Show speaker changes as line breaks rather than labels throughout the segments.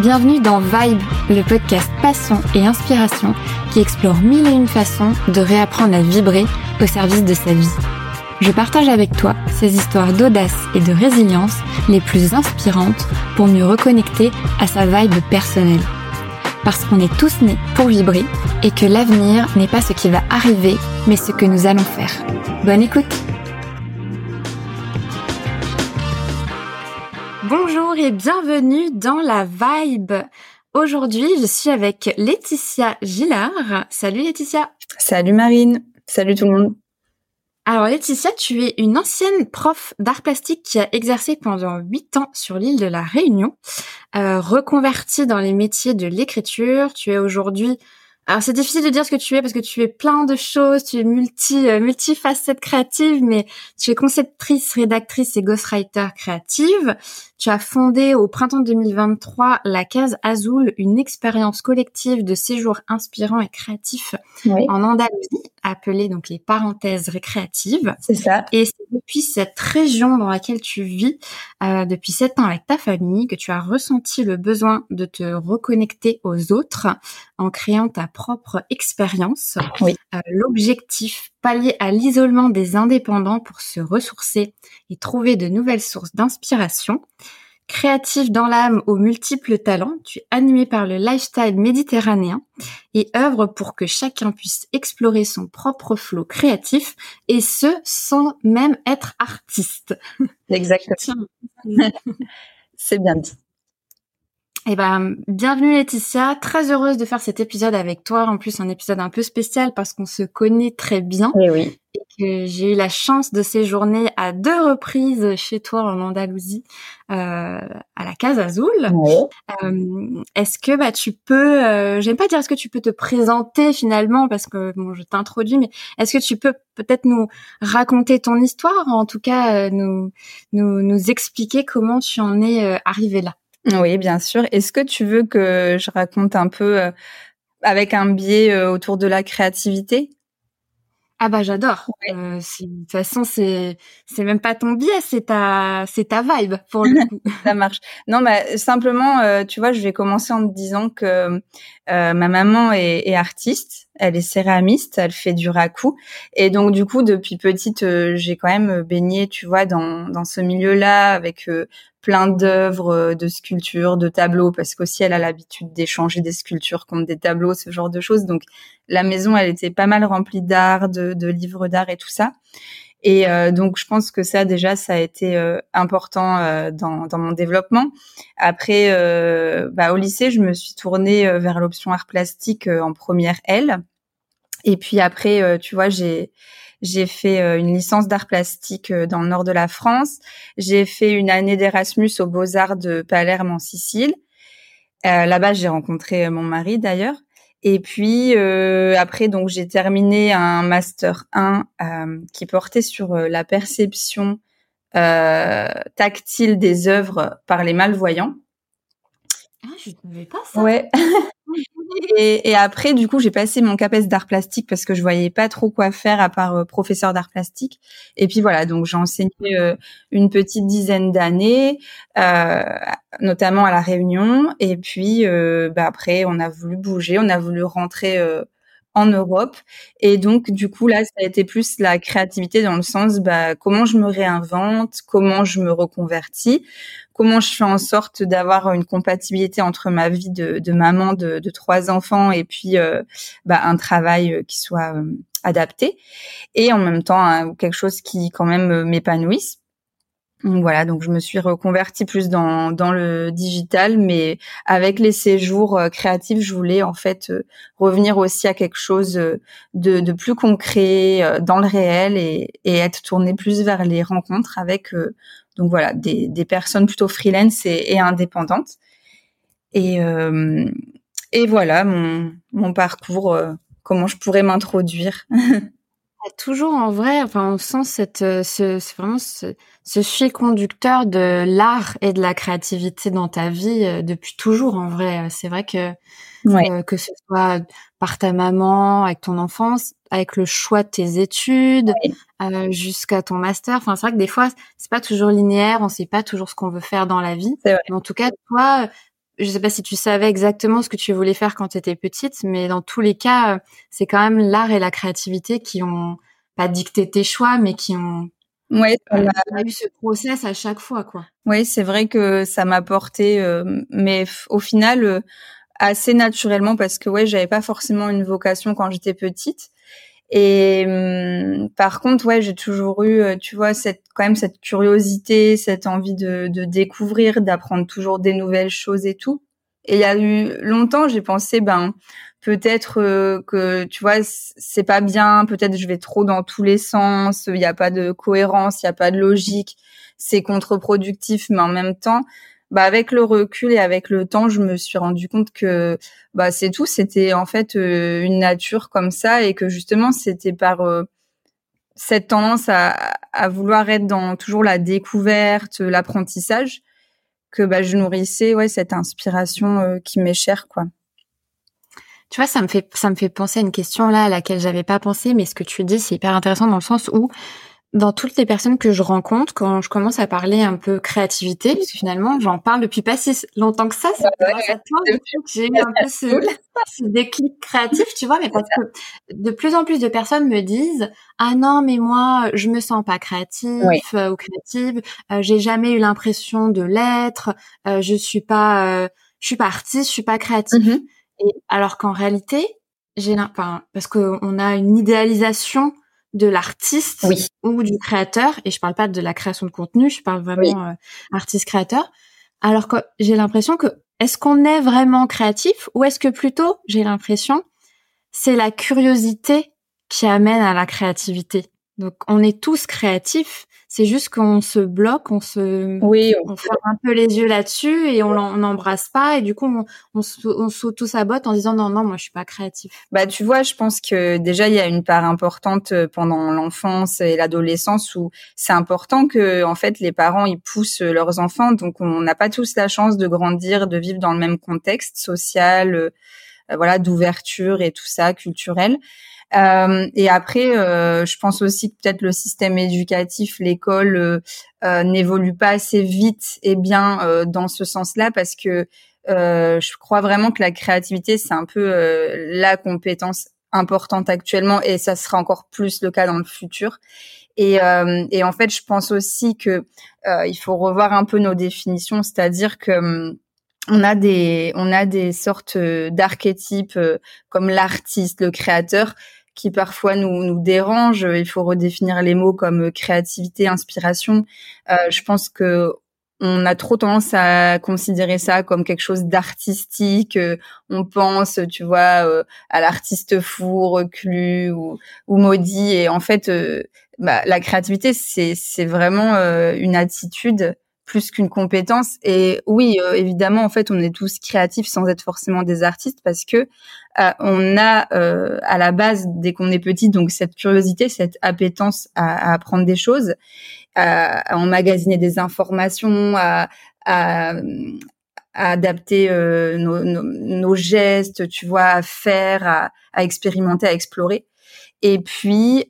Bienvenue dans Vibe, le podcast passion et inspiration qui explore mille et une façons de réapprendre à vibrer au service de sa vie. Je partage avec toi ces histoires d'audace et de résilience les plus inspirantes pour mieux reconnecter à sa vibe personnelle. Parce qu'on est tous nés pour vibrer et que l'avenir n'est pas ce qui va arriver, mais ce que nous allons faire. Bonne écoute et bienvenue dans la Vibe. Aujourd'hui, je suis avec Laetitia Gillard. Salut Laetitia.
Salut Marine. Salut tout le monde.
Alors Laetitia, tu es une ancienne prof d'art plastique qui a exercé pendant huit ans sur l'île de la Réunion, euh, reconvertie dans les métiers de l'écriture. Tu es aujourd'hui alors c'est difficile de dire ce que tu es parce que tu es plein de choses, tu es multi euh, multifacette créative, mais tu es conceptrice, rédactrice et ghostwriter créative. Tu as fondé au printemps 2023 la Case Azul, une expérience collective de séjour inspirant et créatif en Andalousie, appelée donc les parenthèses récréatives.
C'est ça.
Et c'est depuis cette région dans laquelle tu vis, euh, depuis sept ans avec ta famille, que tu as ressenti le besoin de te reconnecter aux autres en créant ta propre expérience.
Oui.
Euh, L'objectif, pallier à l'isolement des indépendants pour se ressourcer et trouver de nouvelles sources d'inspiration. Créatif dans l'âme aux multiples talents, tu es animé par le lifestyle méditerranéen et œuvre pour que chacun puisse explorer son propre flot créatif et ce sans même être artiste.
Exactement. C'est bien dit.
Eh ben, bienvenue Laetitia, très heureuse de faire cet épisode avec toi. En plus, un épisode un peu spécial parce qu'on se connaît très bien.
Et eh oui.
Et que j'ai eu la chance de séjourner à deux reprises chez toi en Andalousie, euh, à la Casa Azul. Euh, est-ce que bah tu peux, euh, j'aime pas dire est-ce que tu peux te présenter finalement parce que bon, je t'introduis, mais est-ce que tu peux peut-être nous raconter ton histoire, en tout cas euh, nous nous nous expliquer comment tu en es euh, arrivé là?
Oui, bien sûr. Est-ce que tu veux que je raconte un peu euh, avec un biais euh, autour de la créativité?
Ah bah j'adore. Euh, de toute façon c'est c'est même pas ton biais, c'est ta c'est ta vibe pour le coup.
Ça marche. Non bah simplement tu vois je vais commencer en te disant que ma maman est, est, artiste, elle est céramiste, elle fait du raku et donc du coup depuis petite j'ai quand même baigné tu vois dans dans ce milieu-là avec plein d'œuvres, euh, de sculptures, de tableaux, parce qu'aussi elle a l'habitude d'échanger des sculptures contre des tableaux, ce genre de choses. Donc la maison, elle était pas mal remplie d'art, de, de, livres d'art et tout ça. Et euh, donc je pense que ça déjà, ça a été euh, important dans, dans, mon développement. Après, bah, au lycée, je me suis tournée vers l'option art plastique en première L. Et puis après, tu vois, j'ai j'ai fait euh, une licence d'art plastique euh, dans le nord de la France. J'ai fait une année d'Erasmus aux Beaux-Arts de Palerme en Sicile. Euh, Là-bas, j'ai rencontré euh, mon mari d'ailleurs. Et puis euh, après, donc j'ai terminé un master 1 euh, qui portait sur la perception tactile des œuvres par les malvoyants.
Ah, je ne savais pas ça.
Ouais. Et, et, après, du coup, j'ai passé mon CAPES d'art plastique parce que je voyais pas trop quoi faire à part euh, professeur d'art plastique. Et puis voilà, donc j'ai enseigné euh, une petite dizaine d'années, euh, notamment à la Réunion. Et puis euh, bah, après, on a voulu bouger, on a voulu rentrer en Europe. Et donc, du coup, là, ça a été plus la créativité dans le sens, bah, comment je me réinvente, comment je me reconvertis, comment je fais en sorte d'avoir une compatibilité entre ma vie de, de maman de, de, trois enfants et puis euh, bah, un travail euh, qui soit euh, adapté et en même temps hein, quelque chose qui quand même m'épanouisse. Voilà, donc je me suis reconvertie plus dans, dans le digital, mais avec les séjours créatifs, je voulais en fait revenir aussi à quelque chose de, de plus concret dans le réel et, et, être tournée plus vers les rencontres avec donc voilà, des, personnes plutôt freelance et, indépendantes. Et, euh, et voilà mon, parcours, euh, comment je pourrais m'introduire.
Toujours en vrai, enfin, on sent cette, euh, vraiment ce, ce fil conducteur de l'art et de la créativité dans ta vie euh, depuis toujours. En vrai, c'est vrai que
ouais.
que ce soit par ta maman, avec ton enfance, avec le choix de tes études, euh, jusqu'à ton master. Enfin, c'est vrai que des fois, c'est pas toujours linéaire, on sait pas toujours ce qu'on veut faire dans la vie.
Mais
en tout cas, toi, je sais pas si tu savais exactement ce que tu voulais faire quand tu étais petite, mais dans tous les cas, c'est quand même l'art et la créativité qui ont pas dicté tes choix, mais qui ont
Ouais,
on a eu ce process à chaque fois, quoi.
Oui, c'est vrai que ça m'a porté, euh, mais au final, euh, assez naturellement parce que ouais, j'avais pas forcément une vocation quand j'étais petite. Et hum, par contre, ouais, j'ai toujours eu, euh, tu vois, cette quand même cette curiosité, cette envie de, de découvrir, d'apprendre toujours des nouvelles choses et tout. Et il y a eu longtemps, j'ai pensé, ben peut-être euh, que tu vois, c'est pas bien, peut-être je vais trop dans tous les sens, il n'y a pas de cohérence, il n'y a pas de logique, c'est contre-productif, mais en même temps, bah avec le recul et avec le temps, je me suis rendu compte que bah c'est tout, c'était en fait euh, une nature comme ça et que justement c'était par euh, cette tendance à, à, vouloir être dans toujours la découverte, l'apprentissage que bah je nourrissais ouais cette inspiration euh, qui m'est chère quoi.
Tu vois, ça me fait ça me fait penser à une question là à laquelle j'avais pas pensé, mais ce que tu dis c'est hyper intéressant dans le sens où dans toutes les personnes que je rencontre, quand je commence à parler un peu créativité, parce que finalement, j'en parle depuis pas si longtemps que ça, c'est grâce à toi j'ai eu un peu ce, ce, déclic créatif, tu vois, mais parce que de plus en plus de personnes me disent ah non, mais moi, je me sens pas créatif euh, ou créative, euh, j'ai jamais eu l'impression de l'être, euh, je suis pas, je suis pas artiste, je suis pas créatif. Mm-hmm. Et alors qu'en réalité, j'ai, enfin, parce qu'on a une idéalisation de l'artiste ou du créateur et je parle pas de la création de contenu je parle vraiment euh, artiste créateur. Alors que j'ai l'impression que est-ce qu'on est vraiment créatif ou est-ce que plutôt j'ai l'impression c'est la curiosité qui amène à la créativité? Donc on est tous créatifs c'est juste qu'on se bloque, on se,
oui,
on, ferme un peu les yeux là-dessus et on n'embrasse pas et du coup on, on, on s'auto-sabote en disant non non moi je suis pas créatif.
Bah tu vois, je pense que déjà il y a une part importante euh, pendant l'enfance et l'adolescence où c'est important que en fait les parents ils poussent leurs enfants donc on n'a pas tous la chance de grandir, de vivre dans le même contexte social, euh, voilà d'ouverture et tout ça culturel. Euh, et après, euh, je pense aussi que peut-être le système éducatif, l'école, euh, n'évolue pas assez vite et bien dans ce sens-là parce que je crois vraiment que la créativité, c'est un peu la compétence importante actuellement et ça sera encore plus le cas dans le futur. Et, et en fait, je pense aussi que il faut revoir un peu nos définitions, c'est-à-dire que hum, on a des on a des sortes d'archétypes comme l'artiste, le créateur qui parfois nous, nous dérange. Il faut redéfinir les mots comme créativité, inspiration. Euh, je pense que on a trop tendance à considérer ça comme quelque chose d'artistique. On pense, tu vois, euh, à l'artiste fou, reclus ou, ou, maudit. Et en fait, euh, bah, la créativité, c'est, vraiment euh, une attitude plus qu'une compétence. Et oui, euh, évidemment, en fait, on est tous créatifs sans être forcément des artistes parce que euh, on a euh, à la base, dès qu'on est petit, donc cette curiosité, cette appétence à, apprendre des choses, à, emmagasiner des informations, à, adapter nos, gestes, tu vois, à faire, à, à expérimenter, à explorer. Et puis,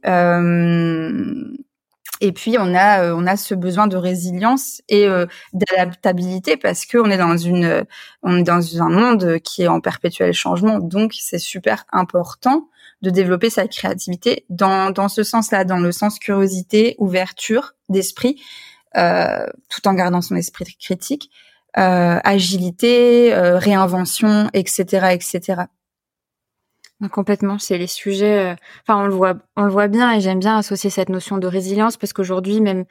et puis on a euh, on a ce besoin de résilience et euh, d'adaptabilité parce que on est dans une on est dans un monde qui est en perpétuel changement. Donc c'est super important de développer sa créativité dans dans ce sens-là, dans le sens curiosité, ouverture d'esprit, euh, tout en gardant son esprit critique, euh, agilité, euh, réinvention, etc., etc.
Complètement, c'est les sujets. Euh, enfin, on le voit, on le voit bien, et j'aime bien associer cette notion de résilience parce qu'aujourd'hui, même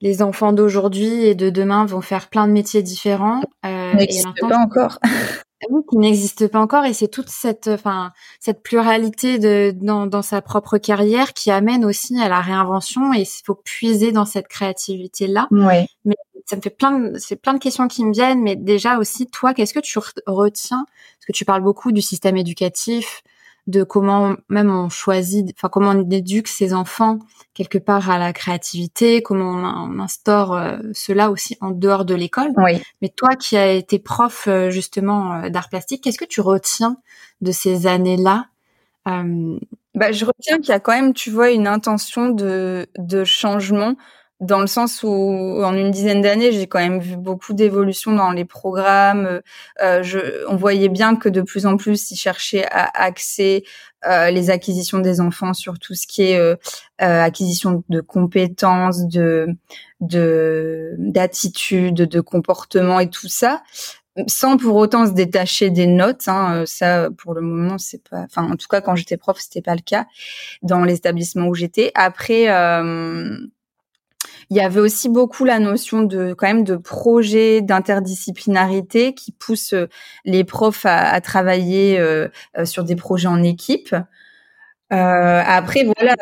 les enfants d'aujourd'hui et de demain vont faire plein de métiers différents.
Euh, n'existe pas encore.
oui, qui n'existe pas encore, et c'est toute cette, enfin, cette pluralité de dans, dans sa propre carrière qui amène aussi à la réinvention. Et il faut puiser dans cette créativité là.
Ouais.
Mais ça me fait plein, de, c'est plein de questions qui me viennent. Mais déjà aussi, toi, qu'est-ce que tu retiens? Parce que tu parles beaucoup du système éducatif de comment même on choisit, enfin comment on éduque ses enfants quelque part à la créativité, comment on, instaure euh, cela aussi en dehors de l'école.
Oui.
Mais toi qui as été prof euh, justement euh, d'art plastique, qu'est-ce que tu retiens de ces années-là
bah, je retiens qu'il y a quand même, tu vois, une intention de, de changement dans le sens où en une dizaine d'années, j'ai quand même vu beaucoup d'évolutions dans les programmes. Euh, je, on voyait bien que de plus en plus, ils cherchaient à axer euh, les acquisitions des enfants sur tout ce qui est euh, euh acquisition de compétences, de de d'attitudes, de comportements et tout ça sans pour autant se détacher des notes. Hein, ça, pour le moment, c'est pas. Enfin, en tout cas, quand j'étais prof, c'était pas le cas dans l'établissement où j'étais. Après, euh, il y avait aussi beaucoup la notion de quand même de projet d'interdisciplinarité qui pousse euh, les profs à, travailler euh, euh, sur des projets en équipe. après voilà,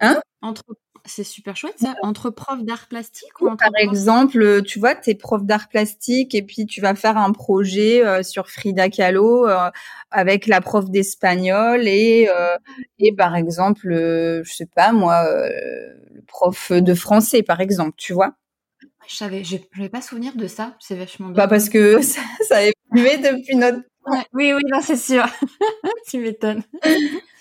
hein? Entre c'est super chouette ça. Entre profs d'art plastique ou
Par exemple, tu vois, tu es prof d'art plastique et puis tu vas faire un projet sur Frida Kahlo avec la prof d'espagnol et et par exemple, je sais pas moi, le prof de français par exemple, tu vois?
Je savais, je n'avais pas souvenir de ça. C'est vachement bien.
Bah parce que ça, ça a évolué depuis notre.
oui, oui, c'est sûr. tu m'étonnes.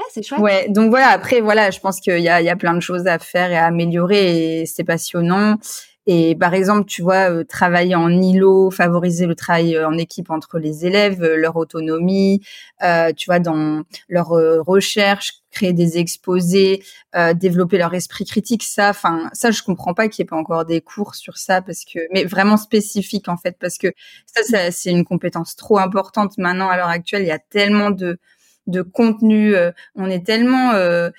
Ah, c'est chouette.
Ouais, donc voilà, après, voilà, je pense qu'il y a, il y a plein de choses à faire et à améliorer et c'est passionnant. Et par exemple, tu vois, euh, travailler en îlot, favoriser le travail euh, en équipe entre les élèves, euh, leur autonomie, euh, tu vois, dans leur recherche, créer des exposés, développer leur esprit critique, ça, enfin, ça, je comprends pas qu'il n'y ait pas encore des cours sur ça parce que, mais vraiment spécifique en fait, parce que ça, ça c'est une compétence trop importante maintenant à l'heure actuelle. Il y a tellement de de contenu. Euh, on est tellement euh,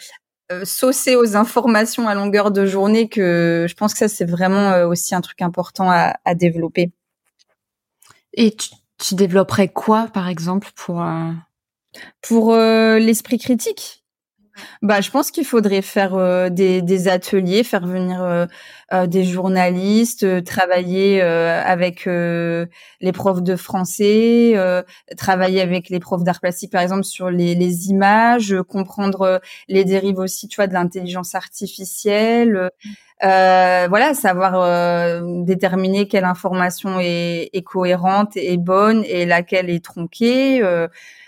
euh, saucé aux informations à longueur de journée que je pense que ça c'est vraiment aussi un truc important à, développer.
Et tu, développerais quoi par exemple pour
pour l'esprit critique? Bah, je pense qu'il faudrait faire euh, des, des, ateliers, faire venir euh, euh, des journalistes, travailler avec les profs de français, travailler avec les profs d'art plastique, par exemple, sur les, les images, comprendre les dérives aussi, tu vois, de l'intelligence artificielle. voilà, savoir déterminer quelle information est, est, cohérente et bonne et laquelle est tronquée.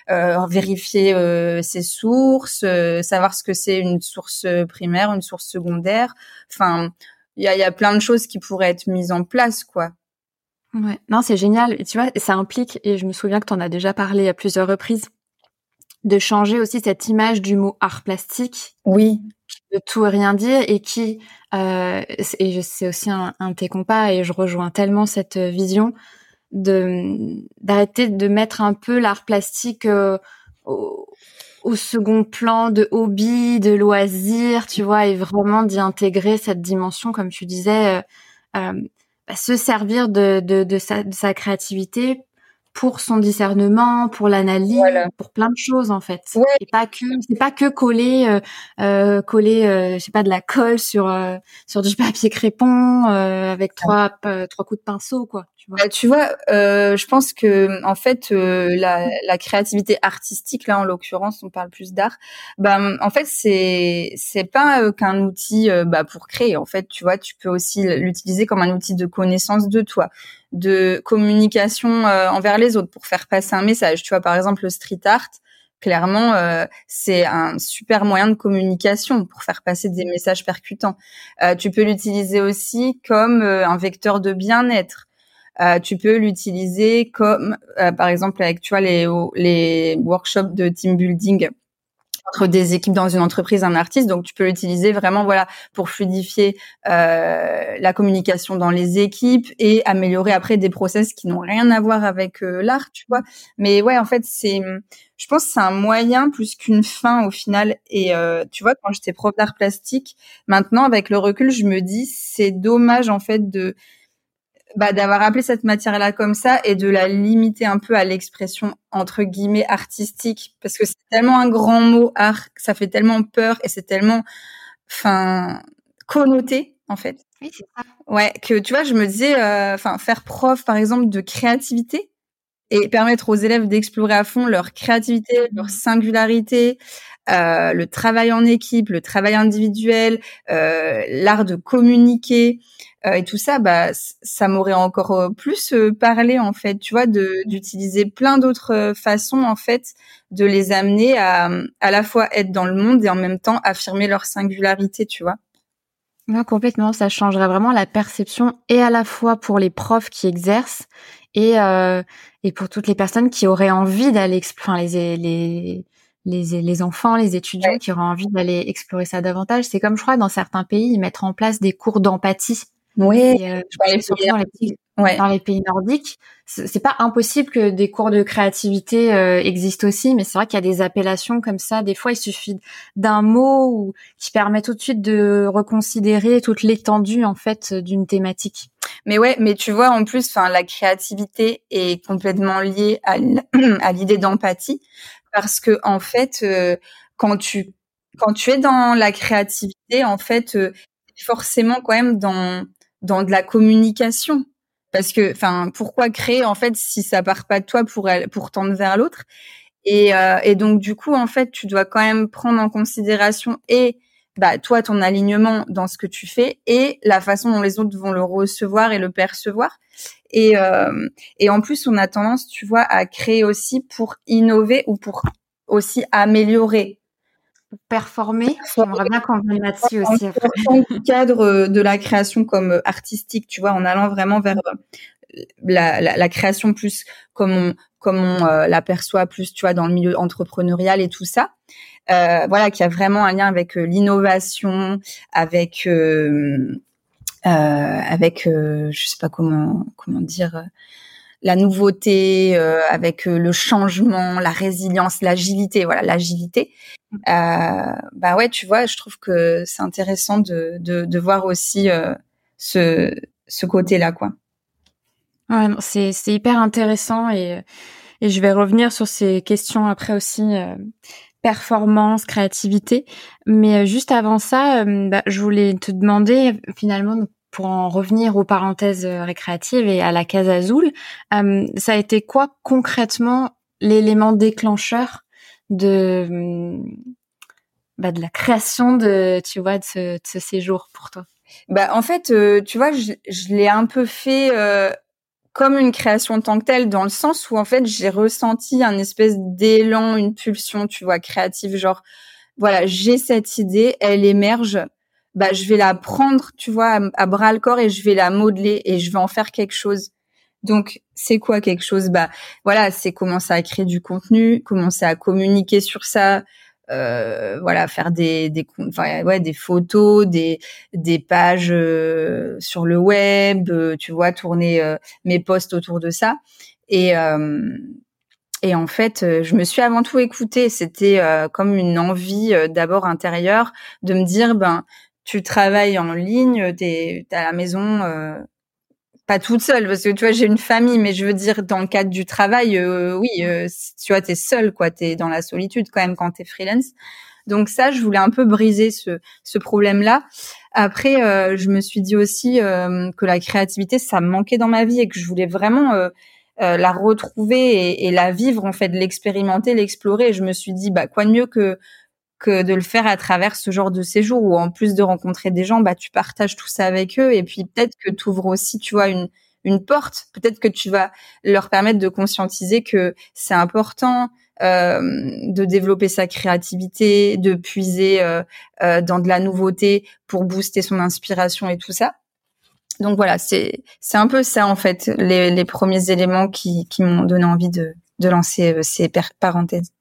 Euh, vérifier euh, ses sources, euh, savoir ce que c'est une source primaire, une source secondaire. Enfin, il y a, y a plein de choses qui pourraient être mises en place, quoi.
Ouais. Non, c'est génial. Et tu vois, ça implique, et je me souviens que tu en as déjà parlé à plusieurs reprises, de changer aussi cette image du mot art plastique.
Oui.
De tout et rien dire et qui, euh, et c'est aussi un, un de tes compas et je rejoins tellement cette vision de d'arrêter de mettre un peu l'art plastique euh, au, second plan de hobby, de loisir, tu vois, et vraiment d'y intégrer cette dimension, comme tu disais, euh, euh bah, se servir de, de, de, sa, de sa créativité pour son discernement, pour l'analyse, pour plein de choses en fait. Et pas que c'est pas que coller euh, euh coller euh, je sais pas de la colle sur euh, sur du papier crépon avec trois trois coups de pinceau quoi.
Tu vois, bah, tu vois je pense que en fait la, la créativité artistique là en l'occurrence on parle plus d'art. Bah en fait c'est c'est pas qu'un outil bah pour créer en fait tu vois tu peux aussi l'utiliser comme un outil de connaissance de toi de communication euh, envers les autres pour faire passer un message. Tu vois, par exemple, le street art, clairement, euh, c'est un super moyen de communication pour faire passer des messages percutants. Euh, tu peux l'utiliser aussi comme un vecteur de bien-être. tu peux l'utiliser comme, par exemple, avec tu vois les, les workshops de team building entre des équipes dans une entreprise, un artiste. Donc, tu peux l'utiliser vraiment, voilà, pour fluidifier euh, la communication dans les équipes et améliorer après des process qui n'ont rien à voir avec euh, l'art, tu vois. Mais ouais, en fait, c'est, je pense, c'est un moyen plus qu'une fin au final. Et euh, tu vois, quand j'étais prof d'art plastique, maintenant, avec le recul, je me dis, c'est dommage en fait de bah, d'avoir appelé cette matière-là comme ça et de la limiter un peu à l'expression entre guillemets artistique parce que c'est tellement un grand mot art, ça fait tellement peur et c'est tellement, enfin, connoté en fait.
Oui, c'est ça.
Ouais, que tu vois, je me disais, euh, enfin, faire preuve par exemple de créativité et permettre aux élèves d'explorer à fond leur créativité, leur singularité, euh, le travail en équipe, le travail individuel, euh, l'art de communiquer euh, et tout ça, bah ça m'aurait encore euh, plus euh, parlé en fait, tu vois, d'utiliser plein d'autres façons en fait de les amener à à la fois être dans le monde et en même temps affirmer leur singularité, tu vois.
Non, complètement. Ça changerait vraiment la perception et à la fois pour les profs qui exercent et euh, et pour toutes les personnes qui auraient envie d'aller, enfin les les les les enfants, les étudiants qui auraient envie d'aller explorer ça davantage. C'est comme je crois dans certains pays ils mettent en place des cours d'empathie.
Oui. Euh,
ouais. dans les pays nordiques. C'est pas impossible que des cours de créativité euh, existent aussi, mais c'est vrai qu'il y a des appellations comme ça. Des fois, il suffit d'un mot ou, qui permet tout de suite de reconsidérer toute l'étendue en fait d'une thématique.
Mais ouais, mais tu vois, en plus, enfin, la créativité est complètement liée à l'idée d'empathie parce que en fait, euh, quand tu quand tu es dans la créativité, en fait, euh, forcément quand même dans dans de la communication. Parce que enfin pourquoi créer en fait si ça part pas de toi pour pour tendre vers l'autre? Et, euh, et donc du coup en fait tu dois quand même prendre en considération et bah toi ton alignement dans ce que tu fais et la façon dont les autres vont le recevoir et le percevoir. Et euh, et en plus on a tendance tu vois à créer aussi pour innover ou pour aussi améliorer
performer. J'aimerais bien qu'on vienne là-dessus aussi.
En cadre de la création comme artistique, tu vois, en allant vraiment vers euh, la, la, la création plus comme on, comme on euh, l'aperçoit plus, tu vois, dans le milieu entrepreneurial et tout ça. Euh, voilà, qui a vraiment un lien avec euh, l'innovation, avec euh, avec je sais pas comment comment dire la nouveauté, euh, avec euh, le changement, la résilience, l'agilité, voilà, l'agilité. Mm. Euh, bah ouais, tu vois, je trouve que c'est intéressant de, de, de, voir aussi euh, ce, ce côté-là, quoi.
Ouais, c'est c'est hyper intéressant et et je vais revenir sur ces questions après aussi. performance, créativité. Mais juste avant ça, bah, je voulais te demander finalement pour en revenir aux parenthèses euh, récréatives et à la case Azul, euh, ça a été quoi concrètement l'élément déclencheur de bah, de la création de tu vois de ce, de ce séjour pour toi?
Bah en fait, euh, tu vois, je, je l'ai un peu fait euh, comme une création en tant que telle, dans le sens où en fait j'ai ressenti un espèce d'élan, une pulsion, tu vois, créative, genre voilà, j'ai cette idée, elle émerge bah je vais la prendre, tu vois, à, bras le corps et je vais la modeler et je vais en faire quelque chose. Donc c'est quoi quelque chose? Bah voilà, c'est commencer à créer du contenu, commencer à communiquer sur ça, euh, voilà, faire des des ouais des photos, des des pages euh, sur le web, euh, tu vois, tourner euh, mes posts autour de ça et et en fait, je me suis avant tout écoutée. C'était comme une envie d'abord intérieure de me dire, ben tu travailles en ligne, t'es à la maison, euh, pas toute seule, parce que tu vois, j'ai une famille, mais je veux dire, dans le cadre du travail, euh, oui, euh, tu vois, t'es seule, quoi, t'es dans la solitude quand même quand t'es freelance. Donc ça, je voulais un peu briser ce, ce problème-là. Après, je me suis dit aussi que la créativité, ça me manquait dans ma vie et que je voulais vraiment la retrouver et, et, la vivre, en fait, l'expérimenter, l'explorer. Et je me suis dit, bah, quoi de mieux que de le faire à travers ce genre de séjour où en plus de rencontrer des gens, bah tu partages tout ça avec eux et puis peut-être que tu ouvres aussi, tu vois, une une porte. Peut-être que tu vas leur permettre de conscientiser que c'est important euh, de développer sa créativité, de puiser euh, euh, dans de la nouveauté pour booster son inspiration et tout ça. Donc voilà, c'est c'est un peu ça en fait les, les premiers éléments qui qui m'ont donné envie de de lancer ces parenthèses.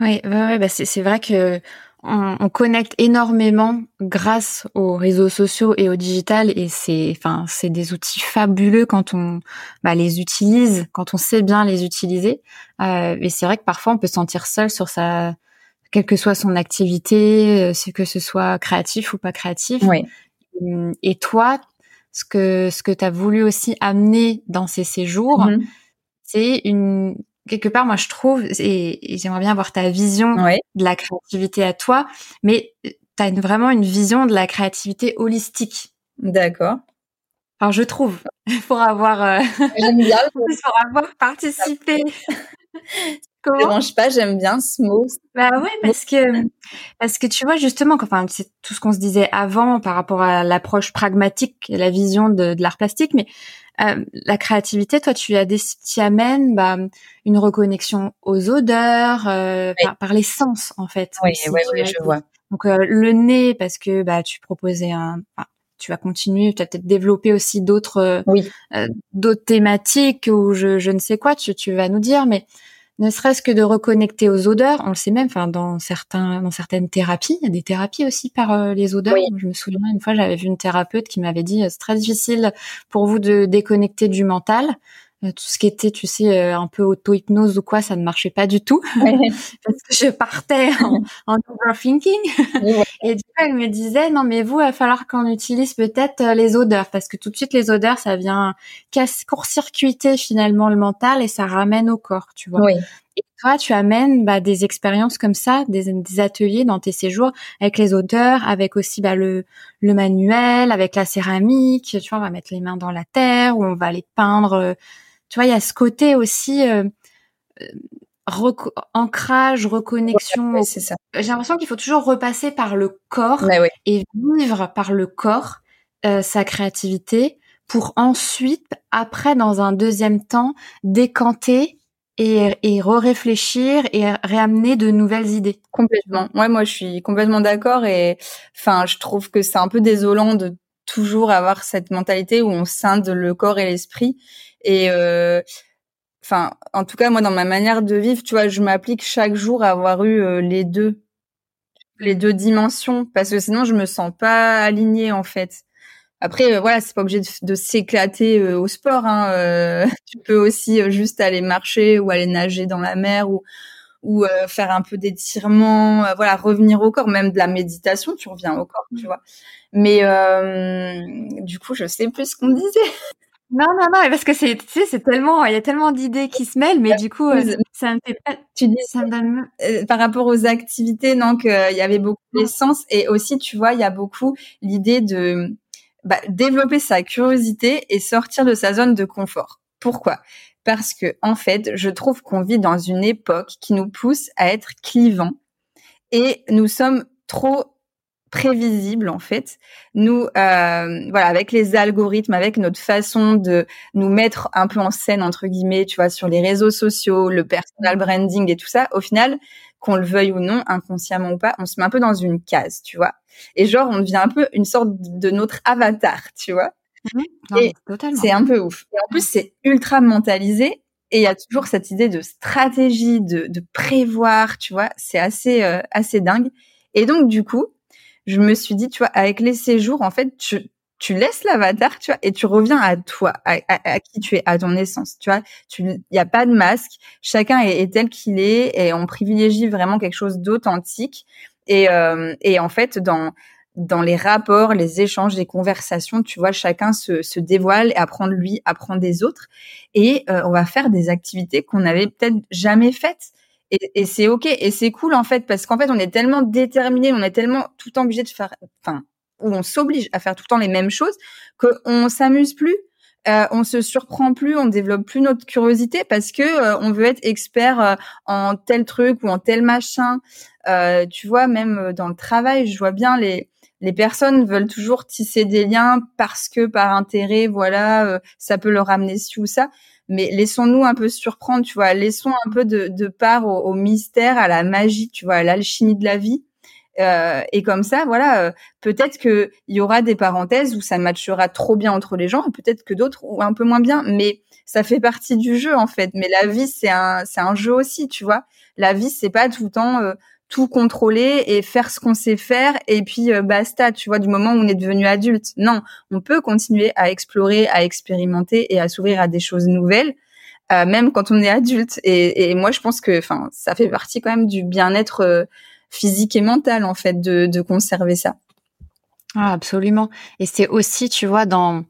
Oui, ouais, bah c'est vrai que on, on, connecte énormément grâce aux réseaux sociaux et au digital et c'est enfin c'est des outils fabuleux quand on bah, les utilise, quand on sait bien les utiliser. Euh, et c'est vrai que parfois on peut se sentir seul sur sa quelle que soit son activité, euh, que ce soit créatif ou pas créatif.
Oui.
Et toi, ce que ce que tu as voulu aussi amener dans ces séjours, mm-hmm. c'est une quelque part, moi, je trouve, et, j'aimerais bien avoir ta vision de la créativité à toi, mais euh, tu as vraiment une vision de la créativité holistique.
D'accord.
Alors, je trouve, pour avoir, euh, pour avoir participé.
Comment? Ne dérange pas, j'aime bien ce mot.
Bah ouais, parce que parce que tu vois justement, enfin c'est tout ce qu'on se disait avant par rapport à l'approche pragmatique et la vision de, de l'art plastique, mais euh, la créativité, toi, tu as des, tu amènes bah, une reconnexion aux odeurs, euh, par, les sens, en fait.
Oui, oui, oui, je vois.
Donc le nez parce que bah tu proposais un, tu vas continuer, tu vas peut-être développer aussi d'autres d'autres thématiques ou je, je ne sais quoi, tu, tu vas nous dire, mais ne serait-ce que de reconnecter aux odeurs. On le sait même, enfin dans certains dans certaines thérapies, il y a des thérapies aussi par euh, les odeurs. Je me souviens une fois, j'avais vu une thérapeute qui m'avait dit euh, c'est très difficile pour vous de déconnecter du mental. Euh, tout ce qui était, tu sais, euh, un peu auto-hypnose ou quoi, ça ne marchait pas du tout. parce que je partais en, en overthinking. Et du coup, elle me disait, non, mais vous, il va falloir qu'on utilise peut-être euh, les odeurs, parce que tout de suite, les odeurs, ça vient casse, court-circuiter finalement le mental et ça ramène au corps, tu vois. Oui. Et toi, tu amènes bah, des expériences comme ça, des, des, ateliers dans tes séjours avec les odeurs, avec aussi bah, le, le manuel, avec la céramique. Tu vois, on va mettre les mains dans la terre ou on va les peindre tu vois, il y a ce côté aussi euh, euh ancrage, reconnexion. c'est ça. J'ai l'impression qu'il faut toujours repasser par le corps et vivre par le corps euh, sa créativité pour ensuite, après, dans un deuxième temps, décanter et, et re-réfléchir et réamener de nouvelles idées.
Complètement. Ouais, moi, je suis complètement d'accord et enfin, je trouve que c'est un peu désolant de toujours avoir cette mentalité où on scinde le corps et l'esprit et euh, enfin, en tout cas, moi, dans ma manière de vivre, tu vois, je m'applique chaque jour à avoir eu euh, les deux, les deux dimensions, parce que sinon, je me sens pas alignée en fait. Après, euh, voilà, c'est pas obligé de, s'éclater au sport. Hein, tu peux aussi juste aller marcher ou aller nager dans la mer ou ou faire un peu d'étirement, voilà, revenir au corps, même de la méditation, tu reviens au corps, tu mmh. vois. Mais du coup, je sais plus ce qu'on disait.
Non, non, non, parce que c'est, tu sais, c'est tellement, il y a tellement d'idées qui se mêlent, mais du coup, euh, ça me fait pas,
tu dis, ça me donne... Euh, par rapport aux activités, non, qu'il y avait beaucoup d'essence, et aussi, tu vois, il y a beaucoup l'idée de bah, développer sa curiosité et sortir de sa zone de confort. Pourquoi? Parce que, en fait, je trouve qu'on vit dans une époque qui nous pousse à être clivants, et nous sommes trop prévisible en fait. Nous, euh, voilà, avec les algorithmes, avec notre façon de nous mettre un peu en scène entre guillemets, tu vois, sur les réseaux sociaux, le personal branding et tout ça, au final, qu'on le veuille ou non, inconsciemment ou pas, on se met un peu dans une case, tu vois. Et genre, on devient un peu une sorte de notre avatar, tu vois. Mmh. c'est un peu ouf. Et en plus, c'est ultra mentalisé. Et il y a toujours cette idée de stratégie, de, de prévoir, tu vois. C'est assez, euh, assez dingue. Et donc, du coup, je me suis dit, tu vois, avec les séjours, en fait, tu, tu laisses l'avatar, tu vois, et tu reviens à toi, à, qui tu es, à ton essence, tu vois. Il n'y a pas de masque, chacun est, tel qu'il est, et on privilégie vraiment quelque chose d'authentique. Et, euh, et en fait, dans dans les rapports, les échanges, les conversations, tu vois, chacun se, se dévoile et apprend de lui, apprend des autres. Et euh, on va faire des activités qu'on n'avait peut-être jamais faites. Et, et c'est ok et c'est cool en fait parce qu'en fait on est tellement déterminé, on est tellement tout le temps obligé de faire, enfin où on s'oblige à faire tout le temps les mêmes choses qu'on s'amuse plus, euh, on se surprend plus, on développe plus notre curiosité parce que euh, on veut être expert euh, en tel truc ou en tel machin. Euh, tu vois, même dans le travail, je vois bien les les personnes veulent toujours tisser des liens parce que par intérêt, voilà, ça peut leur amener ci ou ça mais laissons-nous un peu surprendre, tu vois, laissons un peu de, part au, mystère, à la magie, tu vois, à l'alchimie de la vie. Euh, et comme ça, voilà, euh, peut-être que il y aura des parenthèses où ça matchera trop bien entre les gens, peut-être que d'autres ou un peu moins bien, mais ça fait partie du jeu en fait. Mais la vie, c'est un, c'est un jeu aussi, tu vois. La vie, c'est pas tout le temps euh, tout contrôler et faire ce qu'on sait faire et puis euh, basta, tu vois, du moment où on est devenu adulte. Non, on peut continuer à explorer, à expérimenter et à s'ouvrir à des choses nouvelles, euh, même quand on est adulte. Et, et moi, je pense que, enfin, ça fait partie quand même du bien-être euh, physique et mental, en fait, de, de conserver ça.
Ah, absolument. Et c'est aussi, tu vois, dans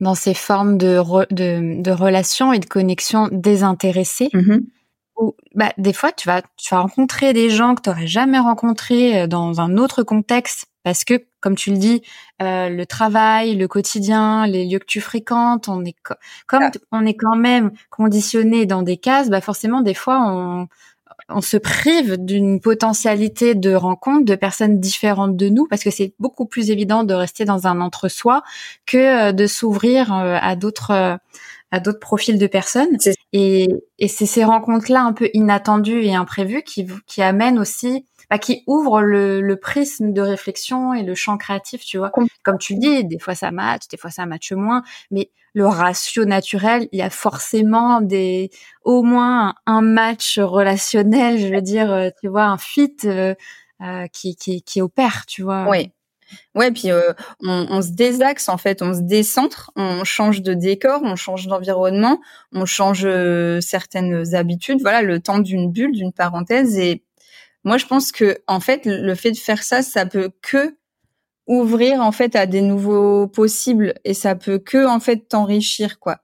dans ces formes de, de, de relations et de connexions désintéressées. Mm-hmm bah, des fois tu vas tu vas rencontrer des gens que tu n'aurais jamais rencontrés euh, dans un autre contexte parce que comme tu le dis euh, le travail le quotidien les lieux que tu fréquentes on est comme ah. on est quand même conditionné dans des cases bah forcément des fois on on se prive d'une potentialité de rencontre de personnes différentes de nous parce que c'est beaucoup plus évident de rester dans un entre-soi que euh, de s'ouvrir à d'autres à d'autres profils de personnes. Et, et c'est ces rencontres-là un peu inattendues et imprévues qui, qui amènent aussi, bah, qui ouvre le, le, prisme de réflexion et le champ créatif, tu vois. Comme tu dis, des fois ça match, des fois ça matche moins, mais le ratio naturel, il y a forcément des au moins un match relationnel, je veux dire, euh, tu vois, un fit euh, euh, qui, qui, qui opère, tu vois.
Oui, Ouais, puis euh, on, se désaxe en fait, on se décentre, on change de décor, on change d'environnement, on change euh, certaines habitudes. Voilà, le temps d'une bulle, d'une parenthèse. Et moi, je pense que en fait, le fait de faire ça, ça peut que ouvrir en fait à des nouveaux possibles et ça peut que en fait t'enrichir quoi.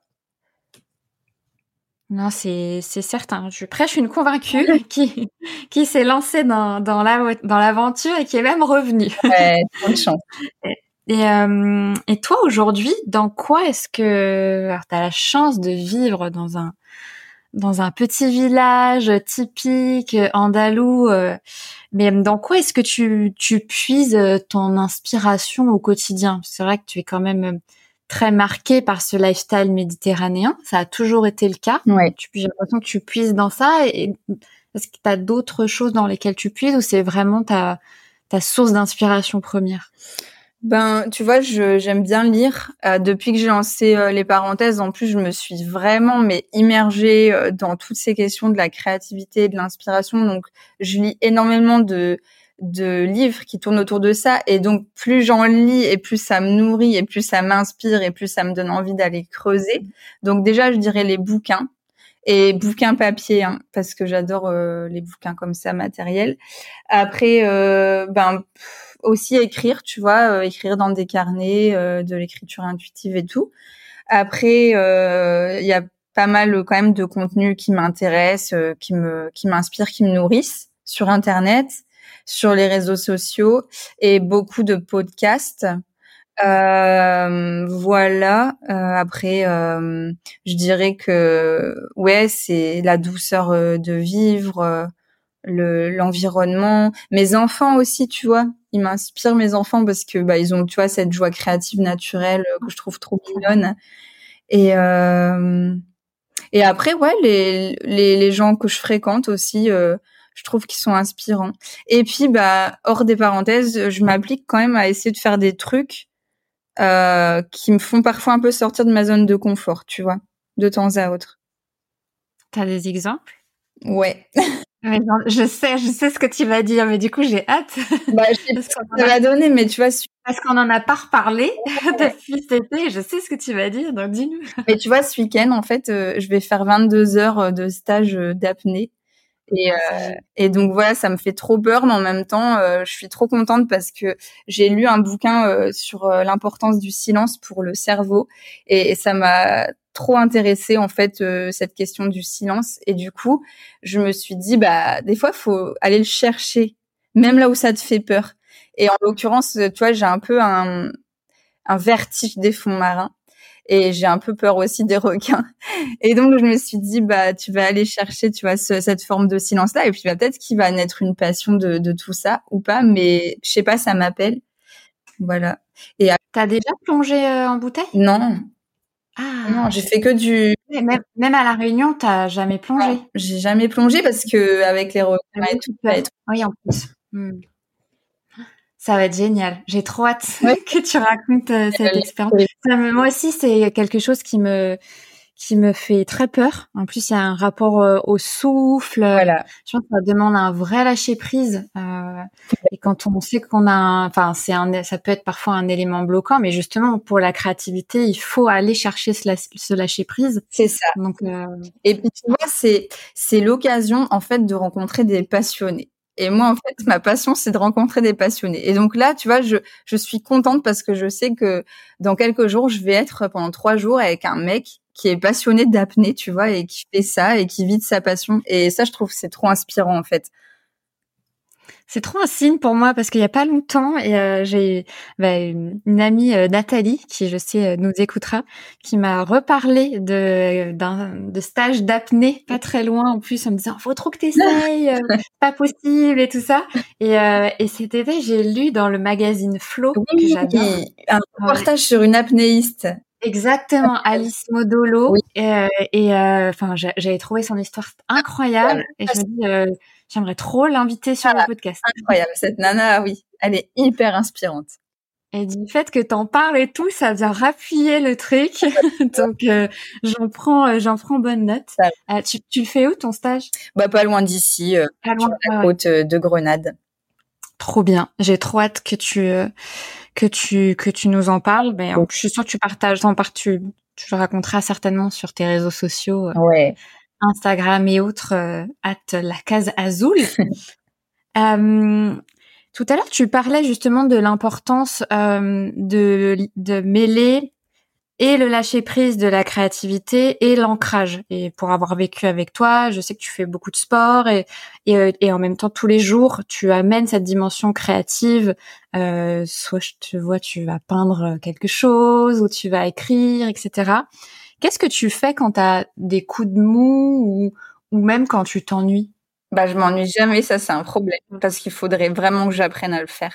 Non, c'est c'est certain. Je prêche une convaincue qui qui s'est lancée dans dans la dans l'aventure et qui est même revenue.
Ouais, bonne chance.
Et, euh, et toi aujourd'hui, dans quoi est-ce que tu as la chance de vivre dans un dans un petit village typique andalou, euh, mais dans quoi est-ce que tu tu puises ton inspiration au quotidien? C'est vrai que tu es quand même très marqué par ce lifestyle méditerranéen. Ça a toujours été le cas.
Ouais.
J'ai l'impression que tu puises dans ça. Et est-ce que tu as d'autres choses dans lesquelles tu puises ou c'est vraiment ta, ta source d'inspiration première?
Ben, tu vois, j'aime bien lire. Euh, depuis que j'ai lancé euh, les parenthèses, en plus, je me suis vraiment mais immergée euh, dans toutes ces questions de la créativité, de l'inspiration. Donc, je lis énormément de de livres qui tournent autour de ça. Et donc, plus j'en lis et plus ça me nourrit et plus ça m'inspire et plus ça me donne envie d'aller creuser. Donc déjà, je dirais les bouquins et bouquins papier hein, parce que j'adore euh, les bouquins comme ça matériels. Après, euh, ben aussi écrire, tu vois, euh, écrire dans des carnets, de l'écriture intuitive et tout. Après, il y a pas mal quand même de contenus qui m'intéressent, qui me qui m'inspirent, qui me nourrissent sur Internet sur les réseaux sociaux et beaucoup de podcasts. Euh, voilà. Euh, après, euh, je dirais que ouais, c'est la douceur euh, de vivre, euh, le l'environnement. Mes enfants aussi, tu vois, ils m'inspirent mes enfants parce que bah ils ont, tu vois, cette joie créative naturelle que je trouve trop mignonne. Et et après, ouais, les, les les gens que je fréquente aussi je trouve qu'ils sont inspirants. Et puis, bah, hors des parenthèses, je m'applique quand même à essayer de faire des trucs euh, qui me font parfois un peu sortir de ma zone de confort, tu vois, de temps à autre.
T'as des exemples?
Ouais.
je sais, je sais ce que tu vas dire, mais du coup, j'ai hâte.
Bah, je sais ce que vas donner, mais tu vois.
Parce qu'on en a pas reparlé depuis cet été, je sais ce que tu vas dire, donc dis-nous.
Mais tu vois, ce week-end, en fait, euh, je vais faire 22 heures de stage euh, d'apnée. Et, euh, et, donc voilà, ça me fait trop peur, mais en même temps, euh, je suis trop contente parce que j'ai lu un bouquin euh, sur l'importance du silence pour le cerveau, et, ça m'a trop intéressée en fait cette question du silence. Et du coup, je me suis dit, bah des fois, faut aller le chercher, même là où ça te fait peur. Et en l'occurrence, tu vois, j'ai un peu un, un vertige des fonds marins et j'ai un peu peur aussi des requins. Et donc je me suis dit bah tu vas aller chercher tu vois cette forme de silence là et puis bah, peut-être qu'il va naître une passion de, de tout ça ou pas mais je sais pas ça m'appelle. Voilà.
Et t'as déjà plongé euh, en bouteille?
Non. Ah non, j'ai fait que du.
Même, même à la Réunion, t'as jamais plongé?
J'ai jamais plongé parce que avec les requins et tout.
Oui, en plus. Hmm. Ça va être génial. J'ai trop hâte que tu racontes euh, cette expérience. Moi aussi, c'est quelque chose qui me qui me fait très peur. En plus, il y a un rapport euh, au souffle.
Voilà.
Je pense que ça demande un vrai lâcher prise. Euh, et quand on sait qu'on a, enfin, c'est un, ça peut être parfois un élément bloquant, mais justement pour la créativité, il faut aller chercher ce, lâcher prise.
C'est ça. Donc, euh... et puis tu vois, c'est c'est l'occasion en fait de rencontrer des passionnés. Et moi, en fait, ma passion, c'est de rencontrer des passionnés. Et donc là, tu vois, je, je suis contente parce que je sais que dans quelques jours, je vais être pendant trois jours avec un mec qui est passionné d'apnée, tu vois, et qui fait ça et qui vit de sa passion. Et ça, je trouve, c'est trop inspirant, en fait.
C'est trop un signe pour moi parce qu'il y a pas longtemps, et euh, j'ai bah, une, amie euh, Nathalie qui je sais euh, nous écoutera, qui m'a reparlé de d'un de stage d'apnée pas très loin en plus en me disant faut trop que t'essayes, pas possible et tout ça. Et, et cet été j'ai lu dans le magazine Flow que j'adore
un reportage sur une apnéiste.
Exactement, Alice Modolo. Et, et enfin, j'avais trouvé son histoire incroyable. Et je me dis, J'aimerais trop l'inviter sur le ah, podcast.
Incroyable, cette nana, oui, elle est hyper inspirante.
Et du fait que t'en parles et tout, ça vient rappuyer le truc. Donc euh, j'en prends, euh, j'en prends bonne note. Euh, tu, tu le fais où ton stage?
Bah pas loin d'ici, pas loin sur la côte de Grenade.
Trop bien. J'ai trop hâte que tu que tu que tu nous en parles. Mais je suis sûre que tu partages, en part, tu, tu le raconteras certainement sur tes réseaux sociaux.
Ouais.
Instagram et autres, euh, at la case Azul. euh, tout à l'heure, tu parlais justement de l'importance euh, de, de mêler et le lâcher prise de la créativité et l'ancrage. Et pour avoir vécu avec toi, je sais que tu fais beaucoup de sport et, et, et en même temps tous les jours, tu amènes cette dimension créative. Euh, soit je te vois, tu vas peindre quelque chose ou tu vas écrire, etc. Qu'est-ce que tu fais quand tu as des coups de mou ou, ou même quand tu t'ennuies?
Bah, je m'ennuie jamais, ça c'est un problème parce qu'il faudrait vraiment que j'apprenne à le faire.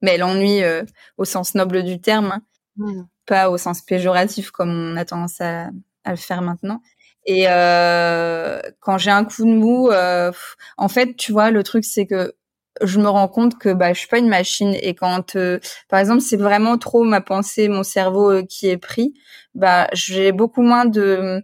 Mais l'ennui euh, au sens noble du terme, hein. mmh. pas au sens péjoratif comme on a tendance à, à le faire maintenant. Et euh, quand j'ai un coup de mou, euh, en fait, tu vois, le truc c'est que je me rends compte que bah je suis pas une machine et quand euh, par exemple c'est vraiment trop ma pensée mon cerveau euh, qui est pris bah j'ai beaucoup moins de